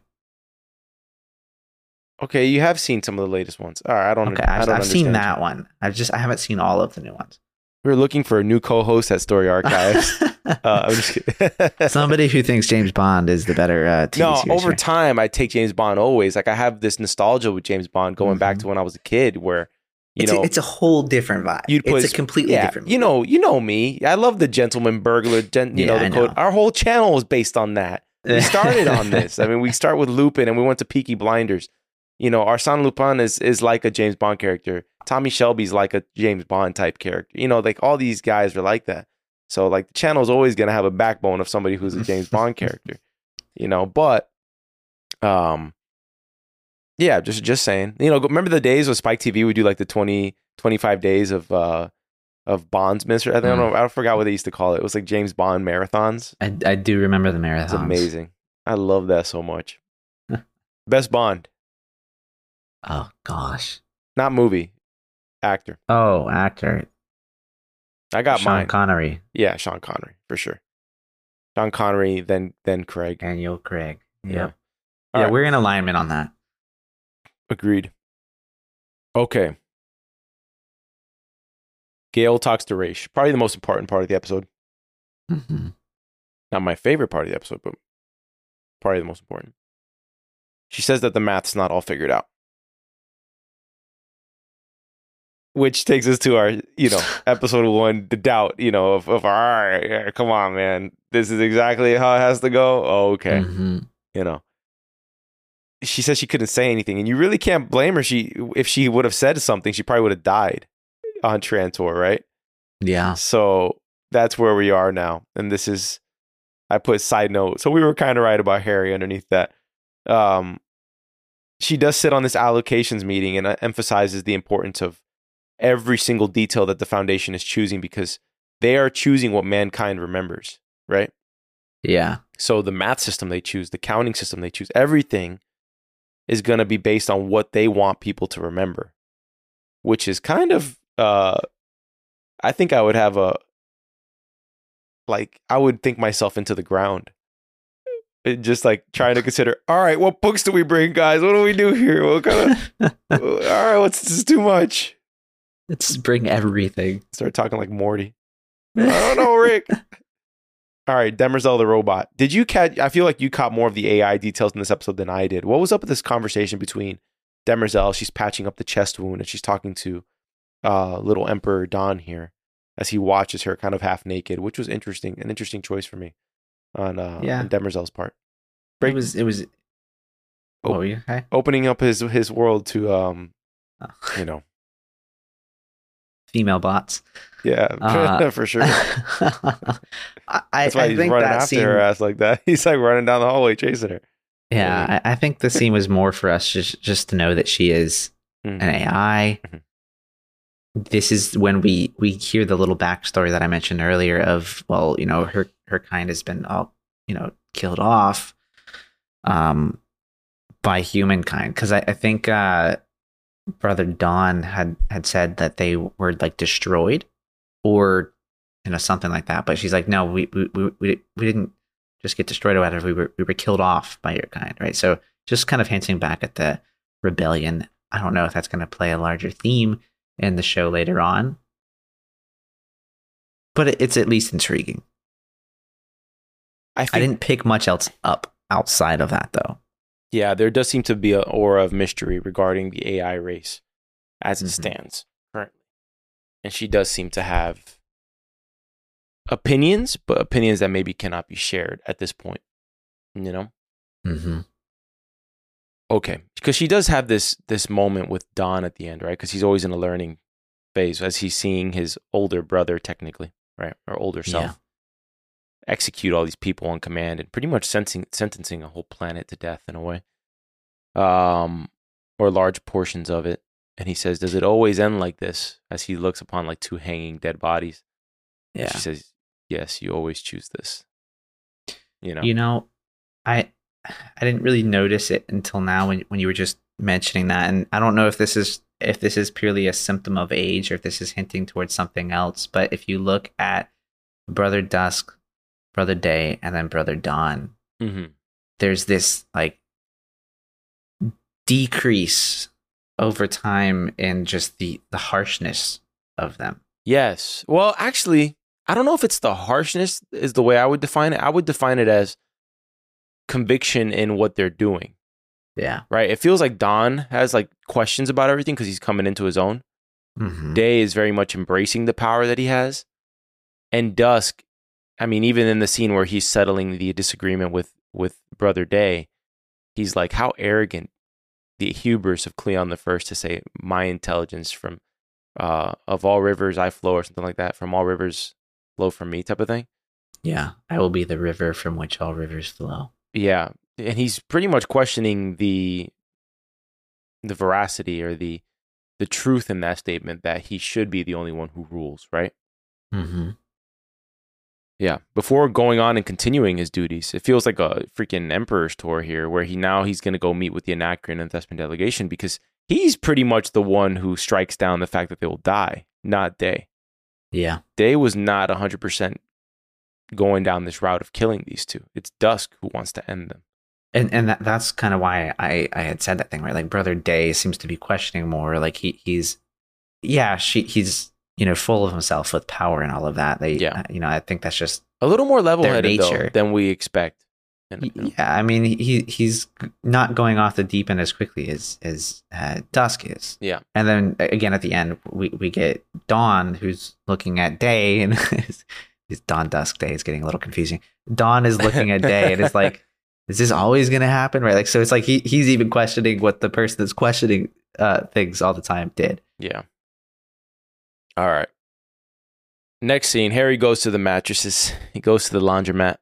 Speaker 1: Okay, you have seen some of the latest ones. All right, I don't.
Speaker 2: Okay,
Speaker 1: I
Speaker 2: I've,
Speaker 1: don't
Speaker 2: I've seen that
Speaker 1: you.
Speaker 2: one. I've just I haven't seen all of the new ones.
Speaker 1: We're looking for a new co-host at Story Archives. uh, I'm just kidding.
Speaker 2: Somebody who thinks James Bond is the better uh, TV
Speaker 1: no, over
Speaker 2: here.
Speaker 1: time, I take James Bond always. Like I have this nostalgia with James Bond going back
Speaker 2: Mhm.
Speaker 1: to when I was a kid, where you
Speaker 2: it's,
Speaker 1: know
Speaker 2: a, it's a whole different vibe.
Speaker 1: you'd put
Speaker 2: it's a completely
Speaker 1: yeah,
Speaker 2: different.
Speaker 1: You know, you know me. I love the gentleman burglar. Gen, you know the code.
Speaker 2: know.
Speaker 1: Our whole channel is based on that. We started on this. I mean, we start with Lupin, and we went to Peaky Blinders. You know, Arsène Lupin is is like a James Bond character. Tommy Shelby's like a James Bond type character. You know, like all these guys are like that. So like the channel's always gonna have a backbone of somebody who's a James Bond character. You know, but um yeah, just just saying. You know, remember the days with Spike TV We do like the 20 25 days of uh of Bonds Mister. I don't know. I forgot what they used to call it. It was like James Bond marathons.
Speaker 2: I, I do remember the marathons.
Speaker 1: It's amazing. I love that so much. Best Bond,
Speaker 2: Oh gosh.
Speaker 1: not movie, actor.
Speaker 2: Oh, actor.
Speaker 1: I got
Speaker 2: Sean
Speaker 1: mine.
Speaker 2: Connery,
Speaker 1: yeah, Sean Connery for sure. Sean Connery, then then Craig.
Speaker 2: Daniel Craig.
Speaker 1: Yeah.
Speaker 2: Yeah.
Speaker 1: All
Speaker 2: yeah,
Speaker 1: right.
Speaker 2: we're in alignment on that.
Speaker 1: Agreed. Okay. Gaal talks to Raych. Probably the most important part of the episode.
Speaker 2: Mhm.
Speaker 1: Not my favorite part of the episode, but probably the most important. She says that the math's not all figured out. Which takes us to our, you know, episode one, the doubt, you know, of, of all right, come on, man. This is exactly how it has to go. Okay.
Speaker 2: Mhm.
Speaker 1: You know. She says she couldn't say anything, and you really can't blame her. She if she would have said something, she probably would have died on Trantor, right?
Speaker 2: Yeah.
Speaker 1: So that's where we are now. And this is, I put side note. So we were kind of right about Hari underneath that. Um, she does sit on this allocations meeting and uh, emphasizes the importance of every single detail that the foundation is choosing because they are choosing what mankind remembers, right?
Speaker 2: Yeah.
Speaker 1: So the math system they choose, the counting system they choose, everything is going to be based on what they want people to remember, which is kind of, uh, I think I would have a, like, I would think myself into the ground. It just like trying to consider, all right, what books do we bring, guys? What do we do here? What kind of, all right, what's this is too much?
Speaker 2: Let's bring everything.
Speaker 1: Start talking like Morty. I don't know, Rick. All right, Demerzel the robot. Did you catch? I feel like you caught more of the AI details in this episode than I did. What was up with this conversation between Demerzel? She's patching up the chest wound, and she's talking to uh, little Emperor Dawn here as he watches her kind of half naked, which was interesting. An interesting choice for me on uh,
Speaker 2: Yeah.
Speaker 1: on Demerzel's part.
Speaker 2: It was. It was.
Speaker 1: Oh.
Speaker 2: Were you? Okay.
Speaker 1: Opening up his his world to um,
Speaker 2: Oh.
Speaker 1: you know,
Speaker 2: Female bots.
Speaker 1: yeah,
Speaker 2: Uh,
Speaker 1: for sure.
Speaker 2: I,
Speaker 1: That's why
Speaker 2: I
Speaker 1: he's running after
Speaker 2: scene.
Speaker 1: her ass like that. He's like running down the hallway chasing her.
Speaker 2: Yeah, I, I think the scene was more for us just just to know that she is
Speaker 1: Mhm.
Speaker 2: an AI.
Speaker 1: Mhm.
Speaker 2: This is when we we hear the little backstory that I mentioned earlier of well, you know, her her kind has been all you know killed off, um, by humankind. Because I, I think uh, brother Dawn had had said that they were like destroyed, or you know something like that. But she's like, no, we we we we, didn't just get destroyed or whatever. We were we were killed off by your kind, right? So just kind of hinting back at the rebellion. I don't know if that's going to play a larger theme in the show later on, but it's at least intriguing.
Speaker 1: I think
Speaker 2: I didn't pick much else up outside of that, though.
Speaker 1: Yeah, there does seem to be an aura of mystery regarding the AI race as it
Speaker 2: Mhm.
Speaker 1: stands currently. And she does seem to have opinions, but opinions that maybe cannot be shared at this point. You know?
Speaker 2: Mm-hmm.
Speaker 1: Okay. Because she does have this this moment with Dawn at the end, right? Because he's always in a learning phase as he's seeing his older brother, technically, right? Or older self. Execute all these people on command and pretty much sentencing sentencing a whole planet to death in a way. Um or large portions of it. And he says, Does it always end like this? As he looks upon like two hanging dead bodies.
Speaker 2: Yeah.
Speaker 1: She says, Yes, you always choose this. You know?
Speaker 2: You know, I I didn't really notice it until now when when you were just mentioning that, and I don't know if this is if this is purely a symptom of age or if this is hinting towards something else. But if you look at Brother Dusk, Brother Day, and then Brother Dawn,
Speaker 1: Mhm.
Speaker 2: there's this like decrease over time in just the the harshness of them.
Speaker 1: Yes. Well, actually, I don't know if it's the harshness is the way I would define it. I would define it as conviction in what they're doing,
Speaker 2: Yeah.
Speaker 1: right? It feels like Dawn has like questions about everything because he's coming into his own.
Speaker 2: Mm-hmm.
Speaker 1: Day is very much embracing the power that he has. And Dusk, I mean, even in the scene where he's settling the disagreement with with Brother Day, he's like, how arrogant the hubris of Cleon the First to say my intelligence from uh of all rivers I flow or something like that, from all rivers flow from me type of thing.
Speaker 2: Yeah. I will be the river from which all rivers flow.
Speaker 1: Yeah. And he's pretty much questioning the the veracity or the the truth in that statement that he should be the only one who rules, right?
Speaker 2: Mm-hmm.
Speaker 1: Yeah. Before going on and continuing his duties, it feels like a freaking emperor's tour here, where he now he's going to go meet with the Anacreon and Thespian delegation because he's pretty much the one who strikes down the fact that they will die, not Day.
Speaker 2: Yeah.
Speaker 1: Day was not 100% going down this route of killing these two. It's Dusk who wants to end them.
Speaker 2: and and that, that's kind of why I I had said that thing right like brother day seems to be questioning more like he he's yeah she he's you know full of himself with power and all of that they
Speaker 1: Yeah.
Speaker 2: uh, you know I think that's just
Speaker 1: A little more level headed though than we expect. And, you know,
Speaker 2: yeah I mean he he's not going off the deep end as quickly as as uh, dusk is
Speaker 1: Yeah.
Speaker 2: and then again at the end we we get dawn who's looking at day and it's dawn dusk day is getting a little confusing dawn is looking at day and it's like is this always going to happen right like so it's like he, he's even questioning what the person that's questioning uh things all the time did
Speaker 1: Yeah. All right. Next scene Hari goes to the mattresses. He goes to the laundromat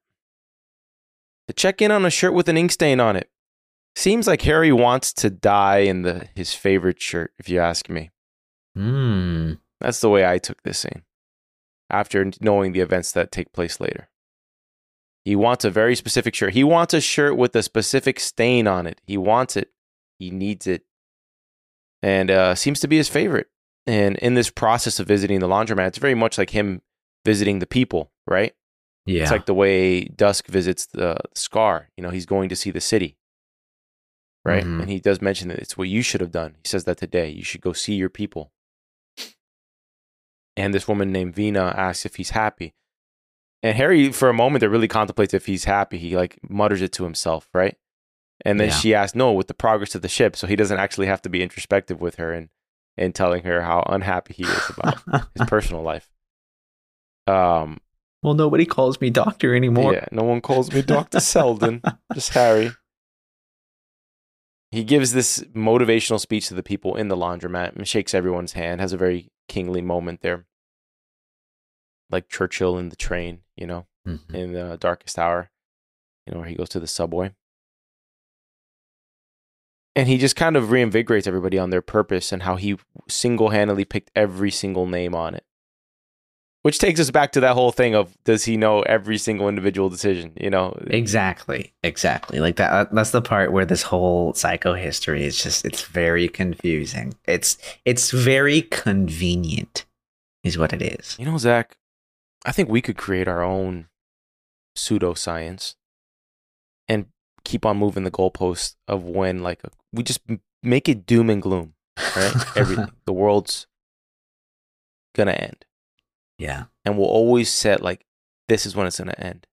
Speaker 1: to check in on a shirt with an ink stain on it. Seems like Hari wants to die in the his favorite shirt, if you ask me.
Speaker 2: Hmm.
Speaker 1: That's the way I took this scene. after knowing the events that take place later. He wants a very specific shirt. He wants a shirt with a specific stain on it. He wants it. He needs it. And uh, seems to be his favorite. And in this process of visiting the laundromat, it's very much like him visiting the people, right?
Speaker 2: Yeah.
Speaker 1: It's like the way Dusk visits the Scar. You know, he's going to see the city, right?
Speaker 2: Mhm.
Speaker 1: And he does mention that it's what you should have done. He says that today. You should go see your people. And this woman named Vina asks if he's happy. And Hari, for a moment, there really contemplates if he's happy. He like mutters it to himself, right? And then
Speaker 2: Yeah.
Speaker 1: she asks, no, with the progress of the ship. So he doesn't actually have to be introspective with her and, and telling her how unhappy he is about his personal life. Um,
Speaker 2: well, nobody calls me doctor anymore.
Speaker 1: yeah, no one calls me Dr. Seldon, just Hari. He gives this motivational speech to the people in the laundromat and shakes everyone's hand, has a very kingly moment there. Like Churchill in the train, you know,
Speaker 2: Mhm.
Speaker 1: in the darkest hour, you know, where he goes to the subway. And he just kind of reinvigorates everybody on their purpose and how he single handedly picked every single name on it. Which takes us back to that whole thing of does he know every single individual decision? You know,
Speaker 2: Exactly. Exactly. Like that uh, that's the part where this whole psycho history is just it's very confusing. It's it's very convenient is what it is.
Speaker 1: You know, Zach, I think we could create our own pseudoscience and keep on moving the goalposts of when, like, a, we just make it doom and gloom, right? Everything. The world's to end.
Speaker 2: yeah.
Speaker 1: And we'll always set, like, this is when it's going to end.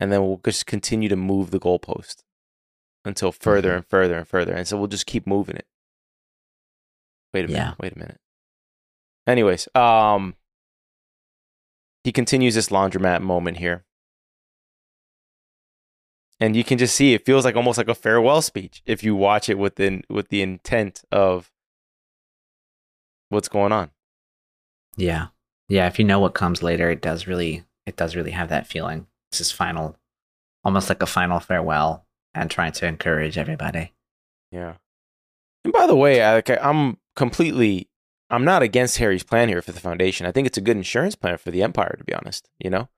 Speaker 1: And then we'll just continue to move the goalpost until further
Speaker 2: Mhm.
Speaker 1: and further and further. And so we'll just keep moving it. Wait a minute.
Speaker 2: Yeah.
Speaker 1: Wait a minute. Anyways, um, he continues this laundromat moment here. And you can just see it feels like almost like a farewell speech if you watch it within with the intent of what's going on.
Speaker 2: Yeah. Yeah, if you know what comes later, it does really it does really have that feeling. This is final almost like a final farewell and trying to encourage everybody.
Speaker 1: Yeah. And by the way, I, i'm completely I'm not against Hari's plan here for the foundation. I think it's a good insurance plan for the empire to be honest, you know?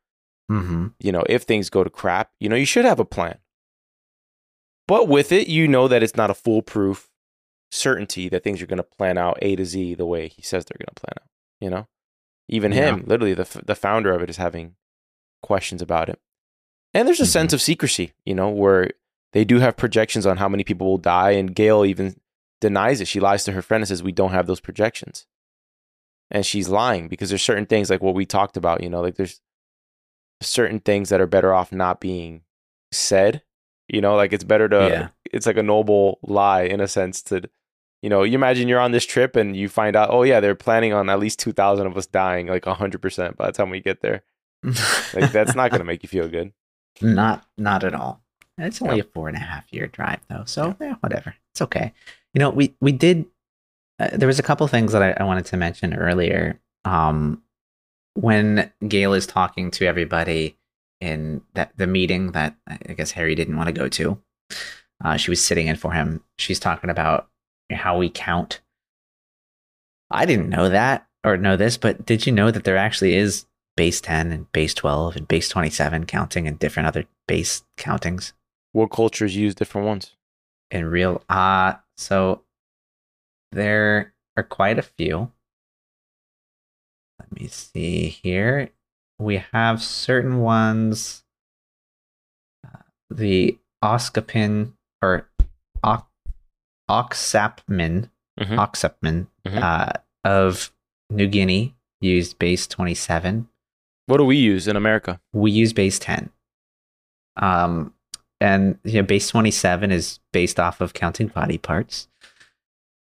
Speaker 2: Mm-hmm.
Speaker 1: you know, if things go to crap, you know, you should have a plan. But with it, you know that it's not a foolproof certainty that things are going to plan out A to Z the way he says they're going to plan out, you know? Even
Speaker 2: Yeah.
Speaker 1: him, literally the f- the founder of it is having questions about it. And there's a
Speaker 2: Mhm.
Speaker 1: sense of secrecy, you know, where they do have projections on how many people will die and Gaal even denies it. She lies to her friend and says we don't have those projections. And she's lying because there's certain things like what we talked about, you know, like there's certain things that are better off not being said. You know, like it's better to
Speaker 2: Yeah.
Speaker 1: it's like a noble lie in a sense to you know, you imagine you're on this trip and you find out, oh yeah, they're planning on at least two thousand of us dying, like hundred percent by the time we get there. Like that's not gonna make you feel good.
Speaker 2: Not not at all. It's only
Speaker 1: Yeah.
Speaker 2: a four and a half year drive though, so yeah, whatever. It's okay. You know, we we did. Uh, there was a couple things that I, I wanted to mention earlier. Um, when Gaal is talking to everybody in that the meeting that I guess Hari didn't want to go to, uh, she was sitting in for him. She's talking about how we count. I didn't know that or know this, but did you know that there actually is base 10 and base 12 and base 27 counting and different other base countings
Speaker 1: What cultures use different ones?
Speaker 2: in real uh so there are quite a few let me see here we have certain ones uh, the oskapin or ok, oxapmin
Speaker 1: Mhm.
Speaker 2: oxapmin
Speaker 1: Mhm.
Speaker 2: uh, of new guinea used base 27
Speaker 1: What do we use in America?
Speaker 2: we use base 10 um and you know base 27 is based off of counting body parts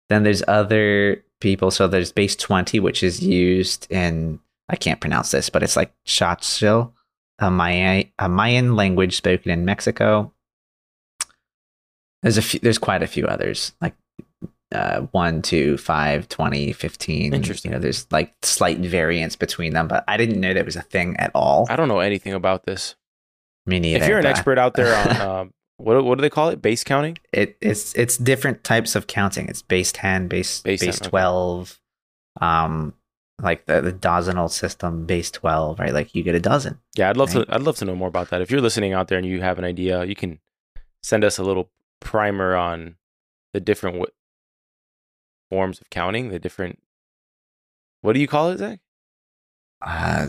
Speaker 2: then there's other people so there's base 20 which is used in i can't pronounce this but it's like Xochitl, a Maya, a mayan language spoken in mexico there's a few there's quite a few others like uh, 1 2 5 20 15
Speaker 1: Interesting.
Speaker 2: you know there's like slight variance between them but i didn't know that was a thing at all
Speaker 1: I don't know anything about this.
Speaker 2: me neither
Speaker 1: if you're an expert out there on um, what what do they call it? Base counting?
Speaker 2: it, it's it's different types of counting it's base 10 base
Speaker 1: Base
Speaker 2: base,
Speaker 1: 10, okay.
Speaker 2: 12 um like the, the dozenal system base 12 right like you get a dozen
Speaker 1: Yeah, I'd love
Speaker 2: Right.
Speaker 1: to. I'd love to know more about that. If you're listening out there and you have an idea, you can send us a little primer on the different w- forms of counting. The different. What do you call it, Zach?
Speaker 2: uh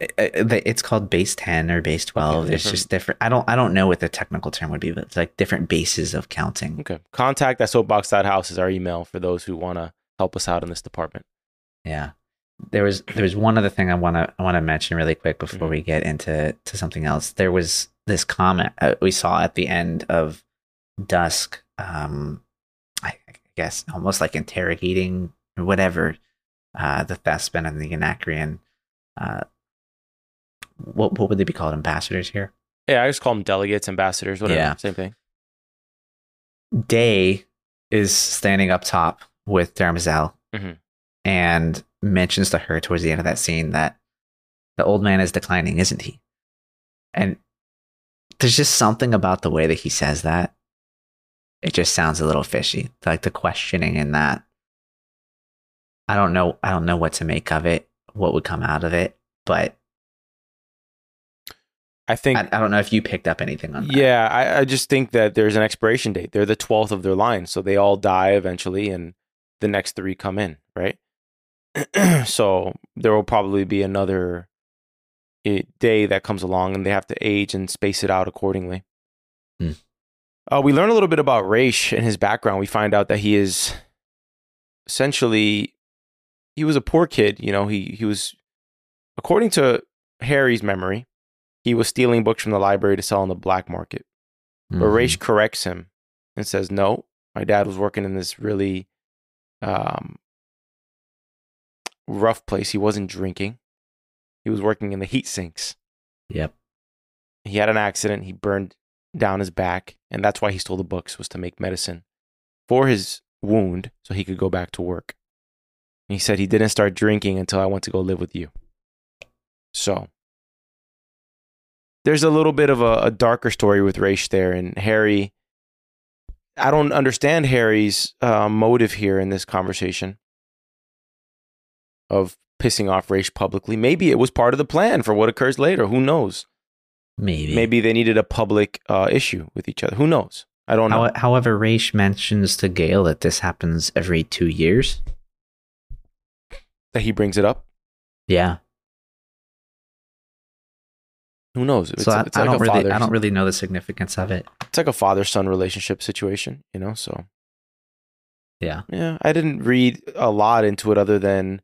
Speaker 2: it's called base 10 or base 12 it's just different i don't i don't know what the technical term would be but it's like different bases of counting
Speaker 1: Okay. Contact at soapbox.house is our email for those who want to help us out in this department.
Speaker 2: yeah there was there was one other thing i want to i want to mention really quick before
Speaker 1: Mhm.
Speaker 2: we get into to something else there was this comment uh, we saw at the end of dusk um i I guess almost like interrogating whatever uh the thespin and the anacreon uh what what would they be called ambassadors here
Speaker 1: Yeah, I just call them delegates, ambassadors, whatever.
Speaker 2: Yeah.
Speaker 1: Same thing.
Speaker 2: Day is standing up top with Demerzel
Speaker 1: Mhm.
Speaker 2: and mentions to her towards the end of that scene that the old man is declining, isn't he? And there's just something about the way that he says that. It just sounds a little fishy. Like the questioning in that. I don't know. I don't know what to make of it, what would come out of it, but
Speaker 1: I think.
Speaker 2: I, I don't know if you picked up anything on that.
Speaker 1: yeah, I, I just think that there's an expiration date. They're the twelfth of their line, so they all die eventually, and the next three come in, right? so there will probably be another eh, day that comes along, and they have to age and space it out accordingly.
Speaker 2: Hmm.
Speaker 1: Uh, we learn a little bit about Raych and his background. We find out that he is essentially he was a poor kid. You know, he he was according to Hari's memory, he was stealing books from the library to sell on the black market. But
Speaker 2: Mhm.
Speaker 1: Raych corrects him and says, "No, my dad was working in this really um, rough place. He wasn't drinking. He was working in the heat sinks.
Speaker 2: Yep.
Speaker 1: He had an accident. He burned down his back, and that's why he stole the books was to make medicine for his wound, so he could go back to work. And he said he didn't start drinking until I went to go live with you. So." There's a little bit of a, a darker story with Raych there, and Hari I don't understand Hari's uh, motive here in this conversation of pissing off Raych publicly. Maybe it was part of the plan for what occurs later. Who knows?
Speaker 2: Maybe.
Speaker 1: Maybe they needed a public uh, issue with each other. Who knows? I don't know.
Speaker 2: How, however, Raych mentions to Gaal that this happens every two years.
Speaker 1: that he brings it up.
Speaker 2: Yeah.
Speaker 1: Who knows? It's,
Speaker 2: so I,
Speaker 1: it's
Speaker 2: I
Speaker 1: like
Speaker 2: don't really. I don't really know the significance of it.
Speaker 1: It's like a father son relationship situation, you know. So
Speaker 2: Yeah.
Speaker 1: yeah, I didn't read a lot into it other than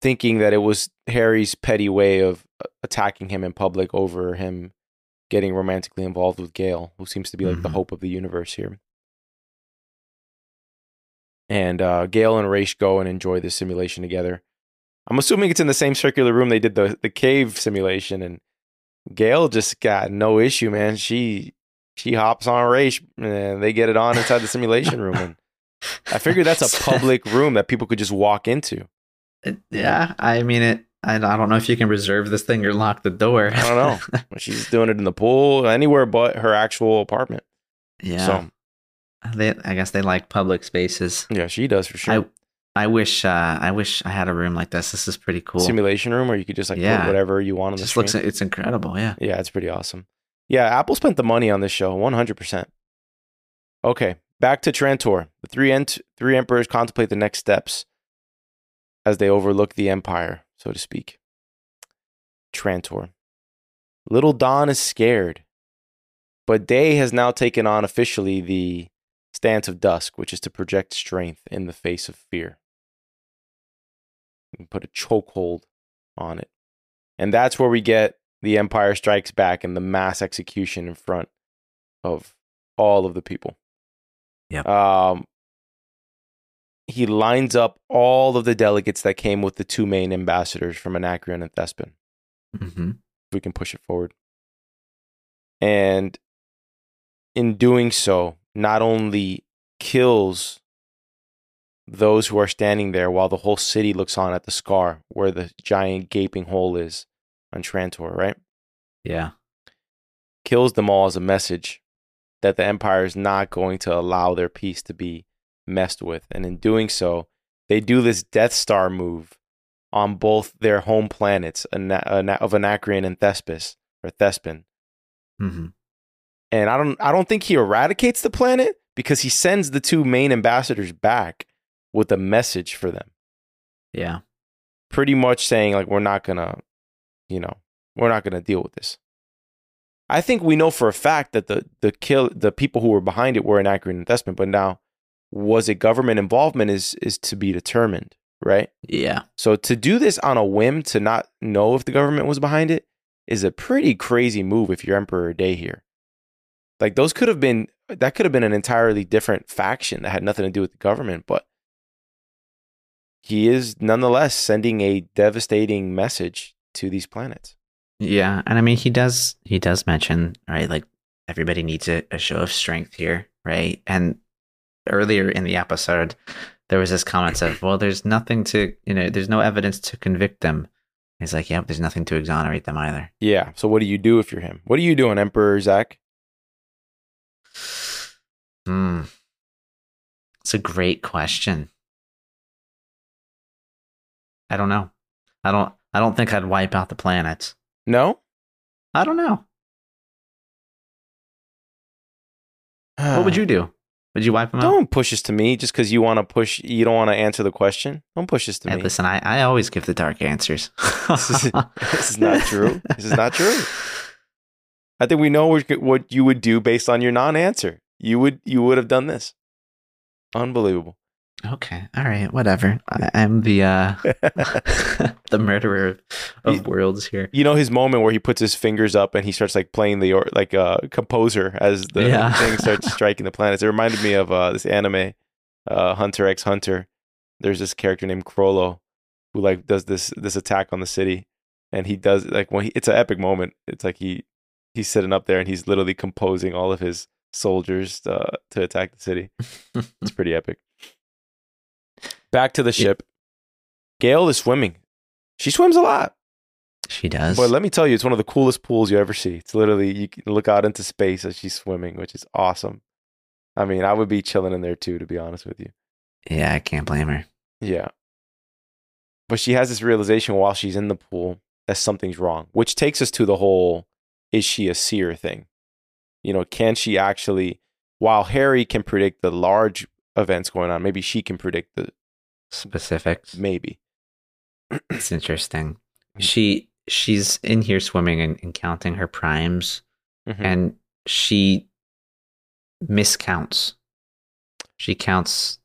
Speaker 1: thinking that it was Hari's petty way of uh, attacking him in public over him getting romantically involved with Gaal, who seems to be like the
Speaker 2: Mhm.
Speaker 1: hope of the universe here. And uh, Gaal and Raych go and enjoy the simulation together. I'm assuming it's in the same circular room they did the the cave simulation, and Gaal just got no issue, man. She she hops on Raych, and they get it on inside the simulation room, and I figured that's a public room that people could just walk into.
Speaker 2: Uh, yeah. I mean, it. I, I don't know if you can reserve this thing or lock the door.
Speaker 1: I don't know. She's doing it in the pool, anywhere but her actual apartment.
Speaker 2: yeah.
Speaker 1: So
Speaker 2: they, I guess they like public spaces.
Speaker 1: yeah, she does for sure.
Speaker 2: I wish. Uh, I wish I had a room like this. This is pretty cool.
Speaker 1: Simulation room, where you could just like
Speaker 2: Yeah.
Speaker 1: put whatever you want on
Speaker 2: It
Speaker 1: the
Speaker 2: just
Speaker 1: screen.
Speaker 2: looks. It's incredible. Yeah.
Speaker 1: Yeah, it's pretty awesome. Yeah, Apple spent the money on this show, 100%. Okay, back to Trantor. The three, ent- three emperors contemplate the next steps as they overlook the empire, so to speak. Trantor. Little Dawn is scared, but Day has now taken on officially the stance of dusk, which is to project strength in the face of fear. Can put a chokehold on it. And that's where we get the Empire Strikes Back and the mass execution in front of all of the people.
Speaker 2: Yeah.
Speaker 1: Um, he lines up all of the delegates that came with the two main ambassadors from Anacreon and Thespin.
Speaker 2: Mm-hmm.
Speaker 1: If we can push it forward. And in doing so, not only kills those who are standing there while the whole city looks on at the scar where the giant gaping hole is on Trantor, right?
Speaker 2: Yeah.
Speaker 1: kills them all as a message that the empire is not going to allow their peace to be messed with and in doing so they do this Death Star move on both their home planets of Anacreon and Thespis or Thespin.
Speaker 2: hmm
Speaker 1: And I don't I don't think he eradicates the planet because he sends the two main ambassadors back with a message for them.
Speaker 2: Yeah.
Speaker 1: Pretty much saying like we're not going to you know, we're not going to deal with this. I think we know for a fact that the the kill the people who were behind it were an accurate investment, but now was it government involvement is is to be determined, right?
Speaker 2: Yeah.
Speaker 1: So to do this on a whim to not know if the government was behind it is a pretty crazy move if you're Emperor Day here. Like those could have been that could have been an entirely different faction that had nothing to do with the government, but he is nonetheless sending a devastating message to these planets.
Speaker 2: Yeah, and I mean he does he does mention right like everybody needs a, a show of strength here, right? And earlier in the episode, there was this comment of, "Well, there's nothing to you know, there's no evidence to convict them." He's like, "Yep, there's nothing to exonerate them either."
Speaker 1: Yeah. So what do you do if you're him? What are you doing, Emperor Zach?
Speaker 2: Hmm, it's a great question. I don't know. I don't. I don't think I'd wipe out the planets.
Speaker 1: No?
Speaker 2: I don't know. What would you do? Would you wipe them out?
Speaker 1: Don't push this to me just because you want to push. You don't want to answer the question. Don't push this to
Speaker 2: Hey,
Speaker 1: me.
Speaker 2: listen, I, I always give the dark answers.
Speaker 1: This is, this is not true. This is not true. I think we know what, what you would do based on your non-answer. You would you would have done this. Unbelievable.
Speaker 2: Okay, all right, whatever. I, I'm the uh, the murderer of,
Speaker 1: You-
Speaker 2: worlds here.
Speaker 1: You know his moment where he puts his fingers up and he starts like playing the or like a uh, composer as the
Speaker 2: Yeah.
Speaker 1: thing starts striking the planets. It reminded me of uh, this anime, uh, Hunter X Hunter. There's this character named Chrollo who like does this this attack on the city, and he does like when he, it's an epic moment. It's like he he's sitting up there and he's literally composing all of his soldiers uh, to attack the city. It's pretty epic. Back to the ship. Gaal is swimming. She swims a lot.
Speaker 2: She does.
Speaker 1: But let me tell you, it's one of the coolest pools you ever see. It's literally you can look out into space as she's swimming, which is awesome. I mean, I would be chilling in there too, to be honest with you.
Speaker 2: yeah, I can't blame her.
Speaker 1: Yeah. But she has this realization while she's in the pool that something's wrong, which takes us to the whole is she a seer thing? You know, can she actually, while Hari can predict the large events going on, maybe she can predict the
Speaker 2: Specifics.
Speaker 1: maybe.
Speaker 2: It's interesting. She she's in here swimming and, and counting her primes,
Speaker 1: Mhm.
Speaker 2: and she miscounts. She counts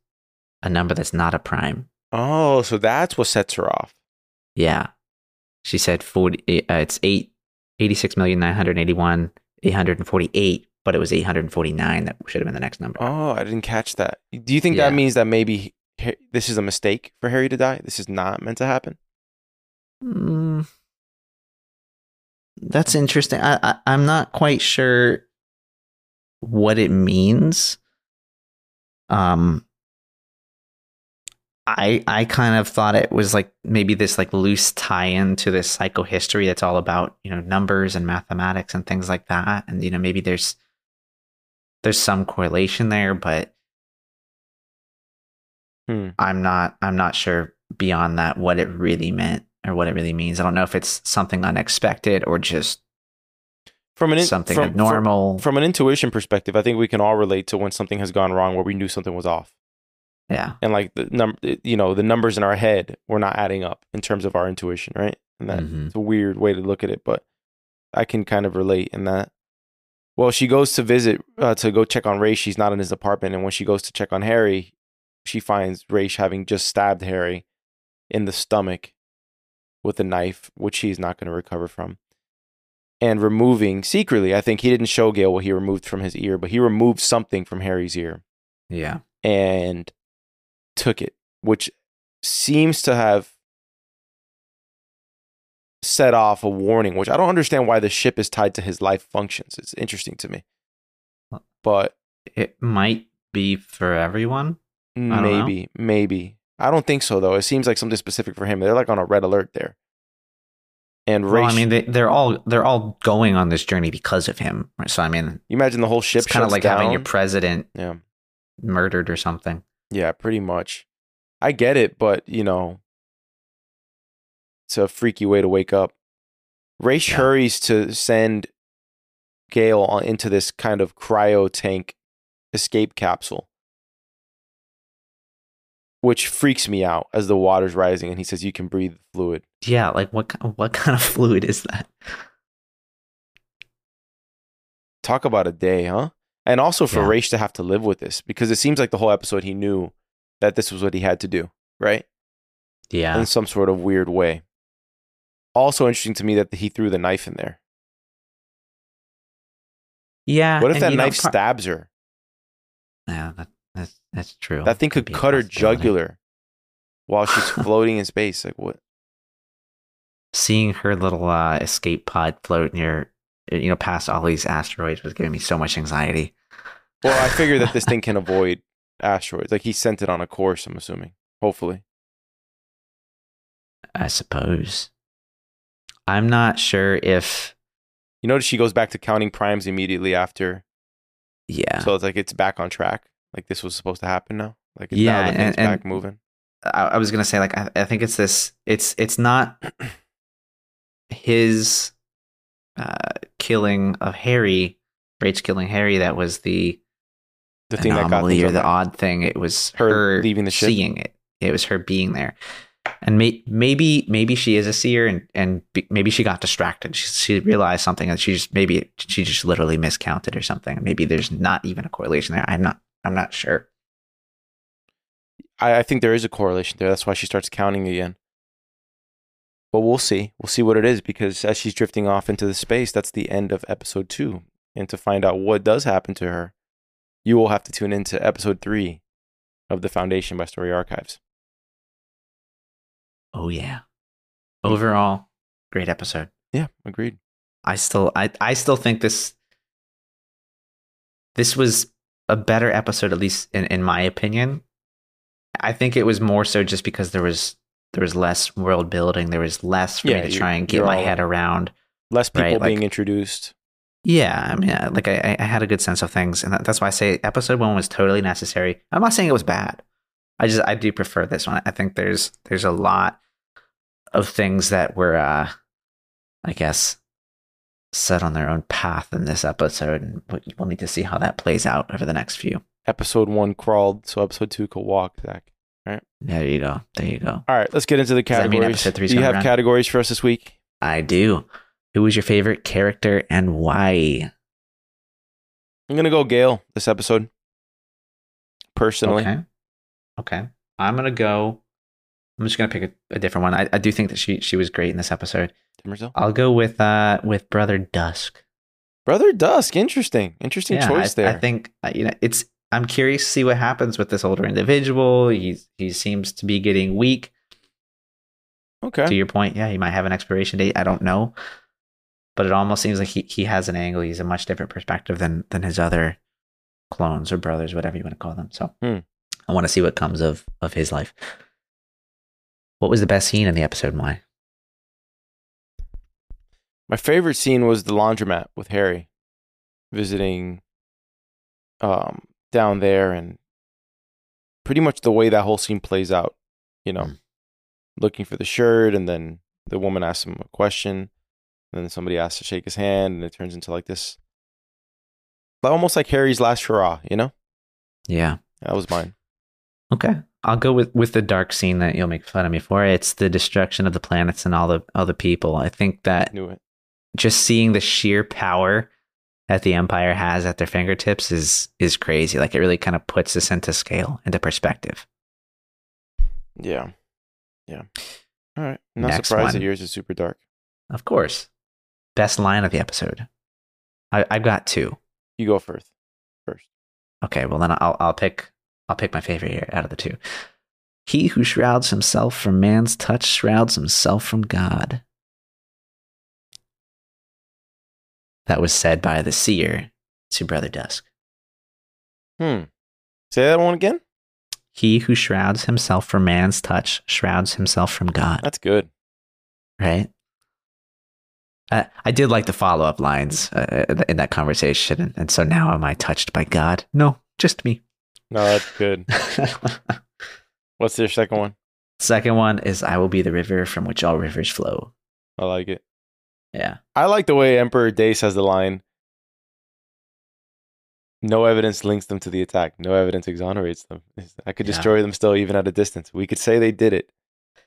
Speaker 2: a number that's not a prime.
Speaker 1: Oh, so that's what sets her off.
Speaker 2: Yeah. She said 40, uh, it's 8, 86,981, 848, but it was 849 that should have been the next number.
Speaker 1: Oh, I didn't catch that. Do you think
Speaker 2: Yeah.
Speaker 1: that means that maybe this is a mistake for Hari to die? This is not meant to happen?
Speaker 2: Mm, that's interesting. I, I, I'm not quite sure what it means. Um, I I kind of thought it was like maybe this like loose tie-in to this psychohistory that's all about you know numbers and mathematics and things like that, and you know maybe there's there's some correlation there, but
Speaker 1: Hmm.
Speaker 2: I'm not I'm not sure beyond that what it really meant or what it really means. I don't know if it's something unexpected or just
Speaker 1: From an in-
Speaker 2: something
Speaker 1: from,
Speaker 2: abnormal.
Speaker 1: From, from an intuition perspective, I think we can all relate to when something has gone wrong where we knew something was off.
Speaker 2: yeah.
Speaker 1: And like the number, you know, the numbers in our head were not adding up in terms of our intuition, right? And that
Speaker 2: Mhm.
Speaker 1: a weird way to look at it, but I can kind of relate in that. Well, she goes to visit uh, to go check on Ray. She's not in his apartment, and when she goes to check on Hari, she finds Raych having just stabbed Hari in the stomach with a knife, which he's not going to recover from, and removing secretly. I think he didn't show Gaal what he removed from his ear, but he removed something from Hari's ear
Speaker 2: Yeah.
Speaker 1: and took it, which seems to have set off a warning, which I don't understand why the ship is tied to his life functions. It's interesting to me. But
Speaker 2: It might be for everyone. Don't know.
Speaker 1: maybe, maybe. I don't think so though. It seems like something specific for him. They're like on a red alert there. And
Speaker 2: Well, I mean, they, they're all they're all going on this journey because of him. So I mean,
Speaker 1: you imagine the whole ship
Speaker 2: it's kind of like having your president
Speaker 1: Yeah.
Speaker 2: murdered or something.
Speaker 1: Yeah, pretty much. I get it, but you know, it's a freaky way to wake up. Raych
Speaker 2: Yeah.
Speaker 1: hurries to send Gaal into this kind of cryo tank escape capsule, which freaks me out as the water's rising. And he says, "You can breathe the fluid."
Speaker 2: Yeah, like what what kind of fluid is that?
Speaker 1: Talk about a day, huh? And also for
Speaker 2: Yeah.
Speaker 1: Raych to have to live with this because it seems like the whole episode he knew that this was what he had to do, right?
Speaker 2: Yeah.
Speaker 1: in some sort of weird way. Also interesting to me that he threw the knife in there.
Speaker 2: Yeah.
Speaker 1: What if that knife stabs her?
Speaker 2: Yeah, that, that's true.
Speaker 1: That thing could
Speaker 2: a
Speaker 1: cut her jugular while she's floating in space. Like what?
Speaker 2: Seeing her little uh, escape pod float near, you know, past all these asteroids was giving me so much anxiety.
Speaker 1: Well, I figure that this thing can avoid asteroids. Like he sent it on a course. I'm assuming. Hopefully.
Speaker 2: I suppose. I'm not sure if.
Speaker 1: You notice she goes back to counting primes immediately after.
Speaker 2: Yeah.
Speaker 1: So it's like it's back on track. Like this was supposed to happen now. Like it's
Speaker 2: Yeah,
Speaker 1: now the thing's
Speaker 2: and- and-
Speaker 1: back moving.
Speaker 2: I, I was gonna say like I, I think it's this. It's it's not his uh, killing of Hari, Raych killing Hari. That was the
Speaker 1: The thing that got
Speaker 2: anomaly or the odd thing. It was
Speaker 1: Her
Speaker 2: her,
Speaker 1: leaving the ship?
Speaker 2: seeing it. It was her being there, and may, maybe maybe she is a seer, and and be, maybe she got distracted. She, she realized something, and she just maybe she just literally miscounted or something. Maybe there's not even a correlation there. I'm not I'm not sure.
Speaker 1: I, I think there is a correlation there. That's why she starts counting again. But we'll see. We'll see what it is because as she's drifting off into the space, that's the end of episode two. And to find out what does happen to her, you will have to tune into episode three of The Foundation by Story Archives.
Speaker 2: Oh yeah. Overall, great episode.
Speaker 1: Yeah, agreed.
Speaker 2: I still I, I still think this this was a better episode, at least in, in my opinion. I think it was more so just because there was there was less world building, there was less for
Speaker 1: Yeah,
Speaker 2: me to try and get my head around.
Speaker 1: Less people
Speaker 2: Right, like-
Speaker 1: being introduced.
Speaker 2: Yeah, I mean, like I, I had a good sense of things, and that, that's why I say episode one was totally necessary. I'm not saying it was bad. I just I do prefer this one. I think there's there's a lot of things that were, uh, I guess, set on their own path in this episode, and we- we'll need to see how that plays out over the next few.
Speaker 1: Episode one crawled, so episode two could walk, Zach.
Speaker 2: There you go. There you go.
Speaker 1: All right, let's get into the
Speaker 2: Does that mean
Speaker 1: categories. Do you have
Speaker 2: around?
Speaker 1: categories for us this week?
Speaker 2: I do. Who was your favorite character and why?
Speaker 1: I'm going to go Gaal this episode. Personally.
Speaker 2: Okay. Okay. I'm gonna go. I'm just gonna pick a, a different one. I, I do think that she she was great in this episode. I'll go with uh with Brother Dusk.
Speaker 1: Brother Dusk, interesting. Interesting
Speaker 2: Yeah,
Speaker 1: choice
Speaker 2: I,
Speaker 1: there.
Speaker 2: I think uh, you know it's. I'm curious to see what happens with this older individual. He's he seems to be getting weak.
Speaker 1: okay.
Speaker 2: To your point, yeah, he might have an expiration date. I don't know, but it almost seems like he he has an angle. He's a much different perspective than than his other clones or brothers, whatever you want to call them. So
Speaker 1: Hmm.
Speaker 2: I want to see what comes of of his life. What was the best scene in the episode? and Why?
Speaker 1: My favorite scene was the laundromat with Hari visiting um down there and pretty much the way that whole scene plays out, you know,
Speaker 2: Mm.
Speaker 1: looking for the shirt and then the woman asks him a question and then somebody asks to shake his hand and it turns into like this almost like Hari's last hurrah, you know?
Speaker 2: Yeah.
Speaker 1: That was mine.
Speaker 2: Okay. I'll go with, with the dark scene that you'll make fun of me for. It's the destruction of the planets and all the all the people. I think that
Speaker 1: it.
Speaker 2: just seeing the sheer power that the Empire has at their fingertips is is crazy. Like it really kind of puts this into scale, into perspective.
Speaker 1: Yeah. Yeah. All right. I'm not
Speaker 2: Next
Speaker 1: surprised that yours is super dark.
Speaker 2: Of course. Best line of the episode. I, I've got two.
Speaker 1: You go first. First.
Speaker 2: Okay, well then I'll I'll pick I'll pick my favorite here out of the two. He who shrouds himself from man's touch shrouds himself from God. That was said by the seer to Brother Dusk.
Speaker 1: Hmm. Say that one again?
Speaker 2: He who shrouds himself from man's touch shrouds himself from God.
Speaker 1: That's good.
Speaker 2: Right? I, I did like the follow up lines uh, in that conversation. And so now am I touched by God? No, just me.
Speaker 1: No, that's good. What's your second one?
Speaker 2: Second one is I will be the river from which all rivers flow.
Speaker 1: I like it.
Speaker 2: Yeah.
Speaker 1: I like the way Emperor Day says the line. No evidence links them to the attack. No evidence exonerates them. I could
Speaker 2: Yeah.
Speaker 1: destroy them still, even at a distance. We could say they did it.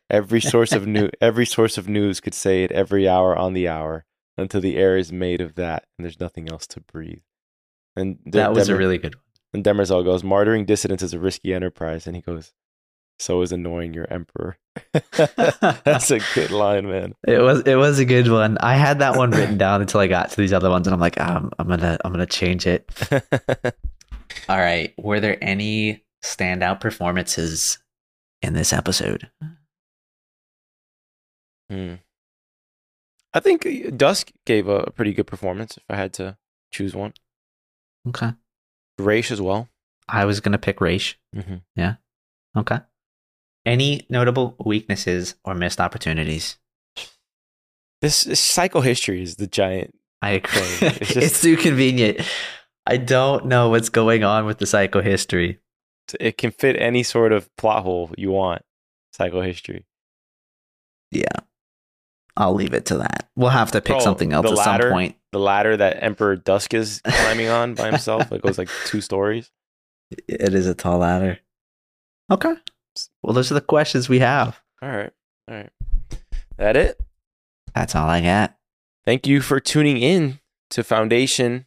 Speaker 1: Every source of new, every source of news could say it every hour on the hour until the air is made of that, and there's nothing else to breathe. And
Speaker 2: That was a really good one.
Speaker 1: And Demerzel goes, "Martyring dissidents is a risky enterprise," and he goes, "So is annoying your emperor." That's a good line, man.
Speaker 2: It was it was a good one. I had that one written down until I got to these other ones, and I'm like, um, I'm gonna I'm gonna change it. All right. Were there any standout performances in this episode?
Speaker 1: Hmm. I think uh, Dusk gave a, a pretty good performance. If I had to choose one,
Speaker 2: Okay.
Speaker 1: Raych as well.
Speaker 2: I was gonna pick Raych.
Speaker 1: Mm-hmm. Yeah.
Speaker 2: Okay. Any notable weaknesses or missed opportunities?
Speaker 1: This, this psychohistory is the giant.
Speaker 2: I agree.
Speaker 1: It's
Speaker 2: It's, too convenient. I don't know what's going on with the psychohistory.
Speaker 1: It can fit any sort of plot hole you want. Psychohistory.
Speaker 2: Yeah. I'll leave it to that. We'll have to pick
Speaker 1: Bro,
Speaker 2: something else at
Speaker 1: ladder-
Speaker 2: some point.
Speaker 1: The ladder that Emperor Dusk is climbing on by himself. It goes like two stories.
Speaker 2: It is a tall ladder. Okay. Well, those are the questions we have.
Speaker 1: All right. All right. That it.
Speaker 2: That's all I got.
Speaker 1: Thank you for tuning in to Foundation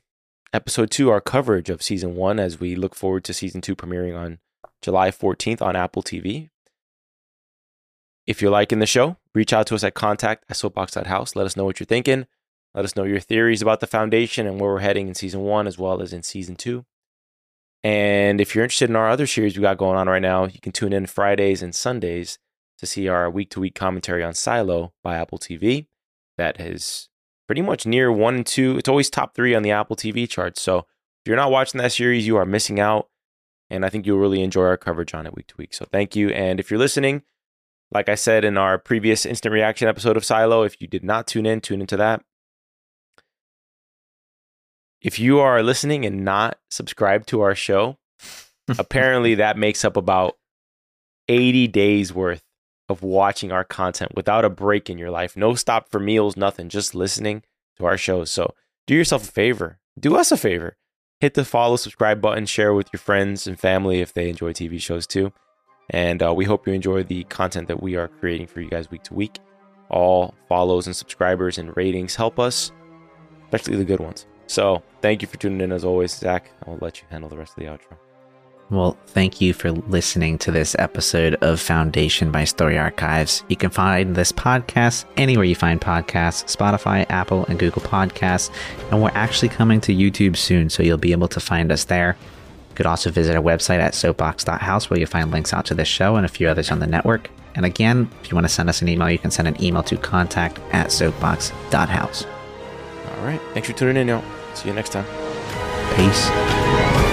Speaker 1: Episode 2, our coverage of Season 1, as we look forward to Season 2 premiering on July 14th on Apple TV. If you're liking the show, reach out to us at contact at soapbox.house. Let us know what you're thinking. Let us know your theories about the Foundation and where we're heading in Season 1 as well as in Season 2. And if you're interested in our other series we got going on right now, you can tune in Fridays and Sundays to see our week to week commentary on Silo by Apple TV. That is pretty much near one and two. It's always top three on the Apple TV charts. So if you're not watching that series, you are missing out. And I think you'll really enjoy our coverage on it week to week. So thank you. And if you're listening, like I said in our previous instant reaction episode of Silo, if you did not tune in, tune into that. If you are listening and not subscribed to our show, apparently that makes up about 80 days worth of watching our content without a break in your life. No stop for meals, nothing, just listening to our shows. So do yourself a favor, do us a favor. Hit the follow, subscribe button, share with your friends and family if they enjoy TV shows too. And uh, we hope you enjoy the content that we are creating for you guys week to week. All follows and subscribers and ratings help us, especially the good ones. So thank you for tuning in as always, Zach. I will let you handle the rest of the outro.
Speaker 2: Well, thank you for listening to this episode of Foundation by Story Archives. You can find this podcast anywhere you find podcasts Spotify, Apple, and Google Podcasts. And we're actually coming to YouTube soon, so you'll be able to find us there. You could also visit our website at soapbox.house, where you'll find links out to this show and a few others on the network. And again, if you want to send us an email, you can send an email to contact at soapbox.house.
Speaker 1: All right. Thanks for tuning in, y'all. See you next time.
Speaker 2: Peace.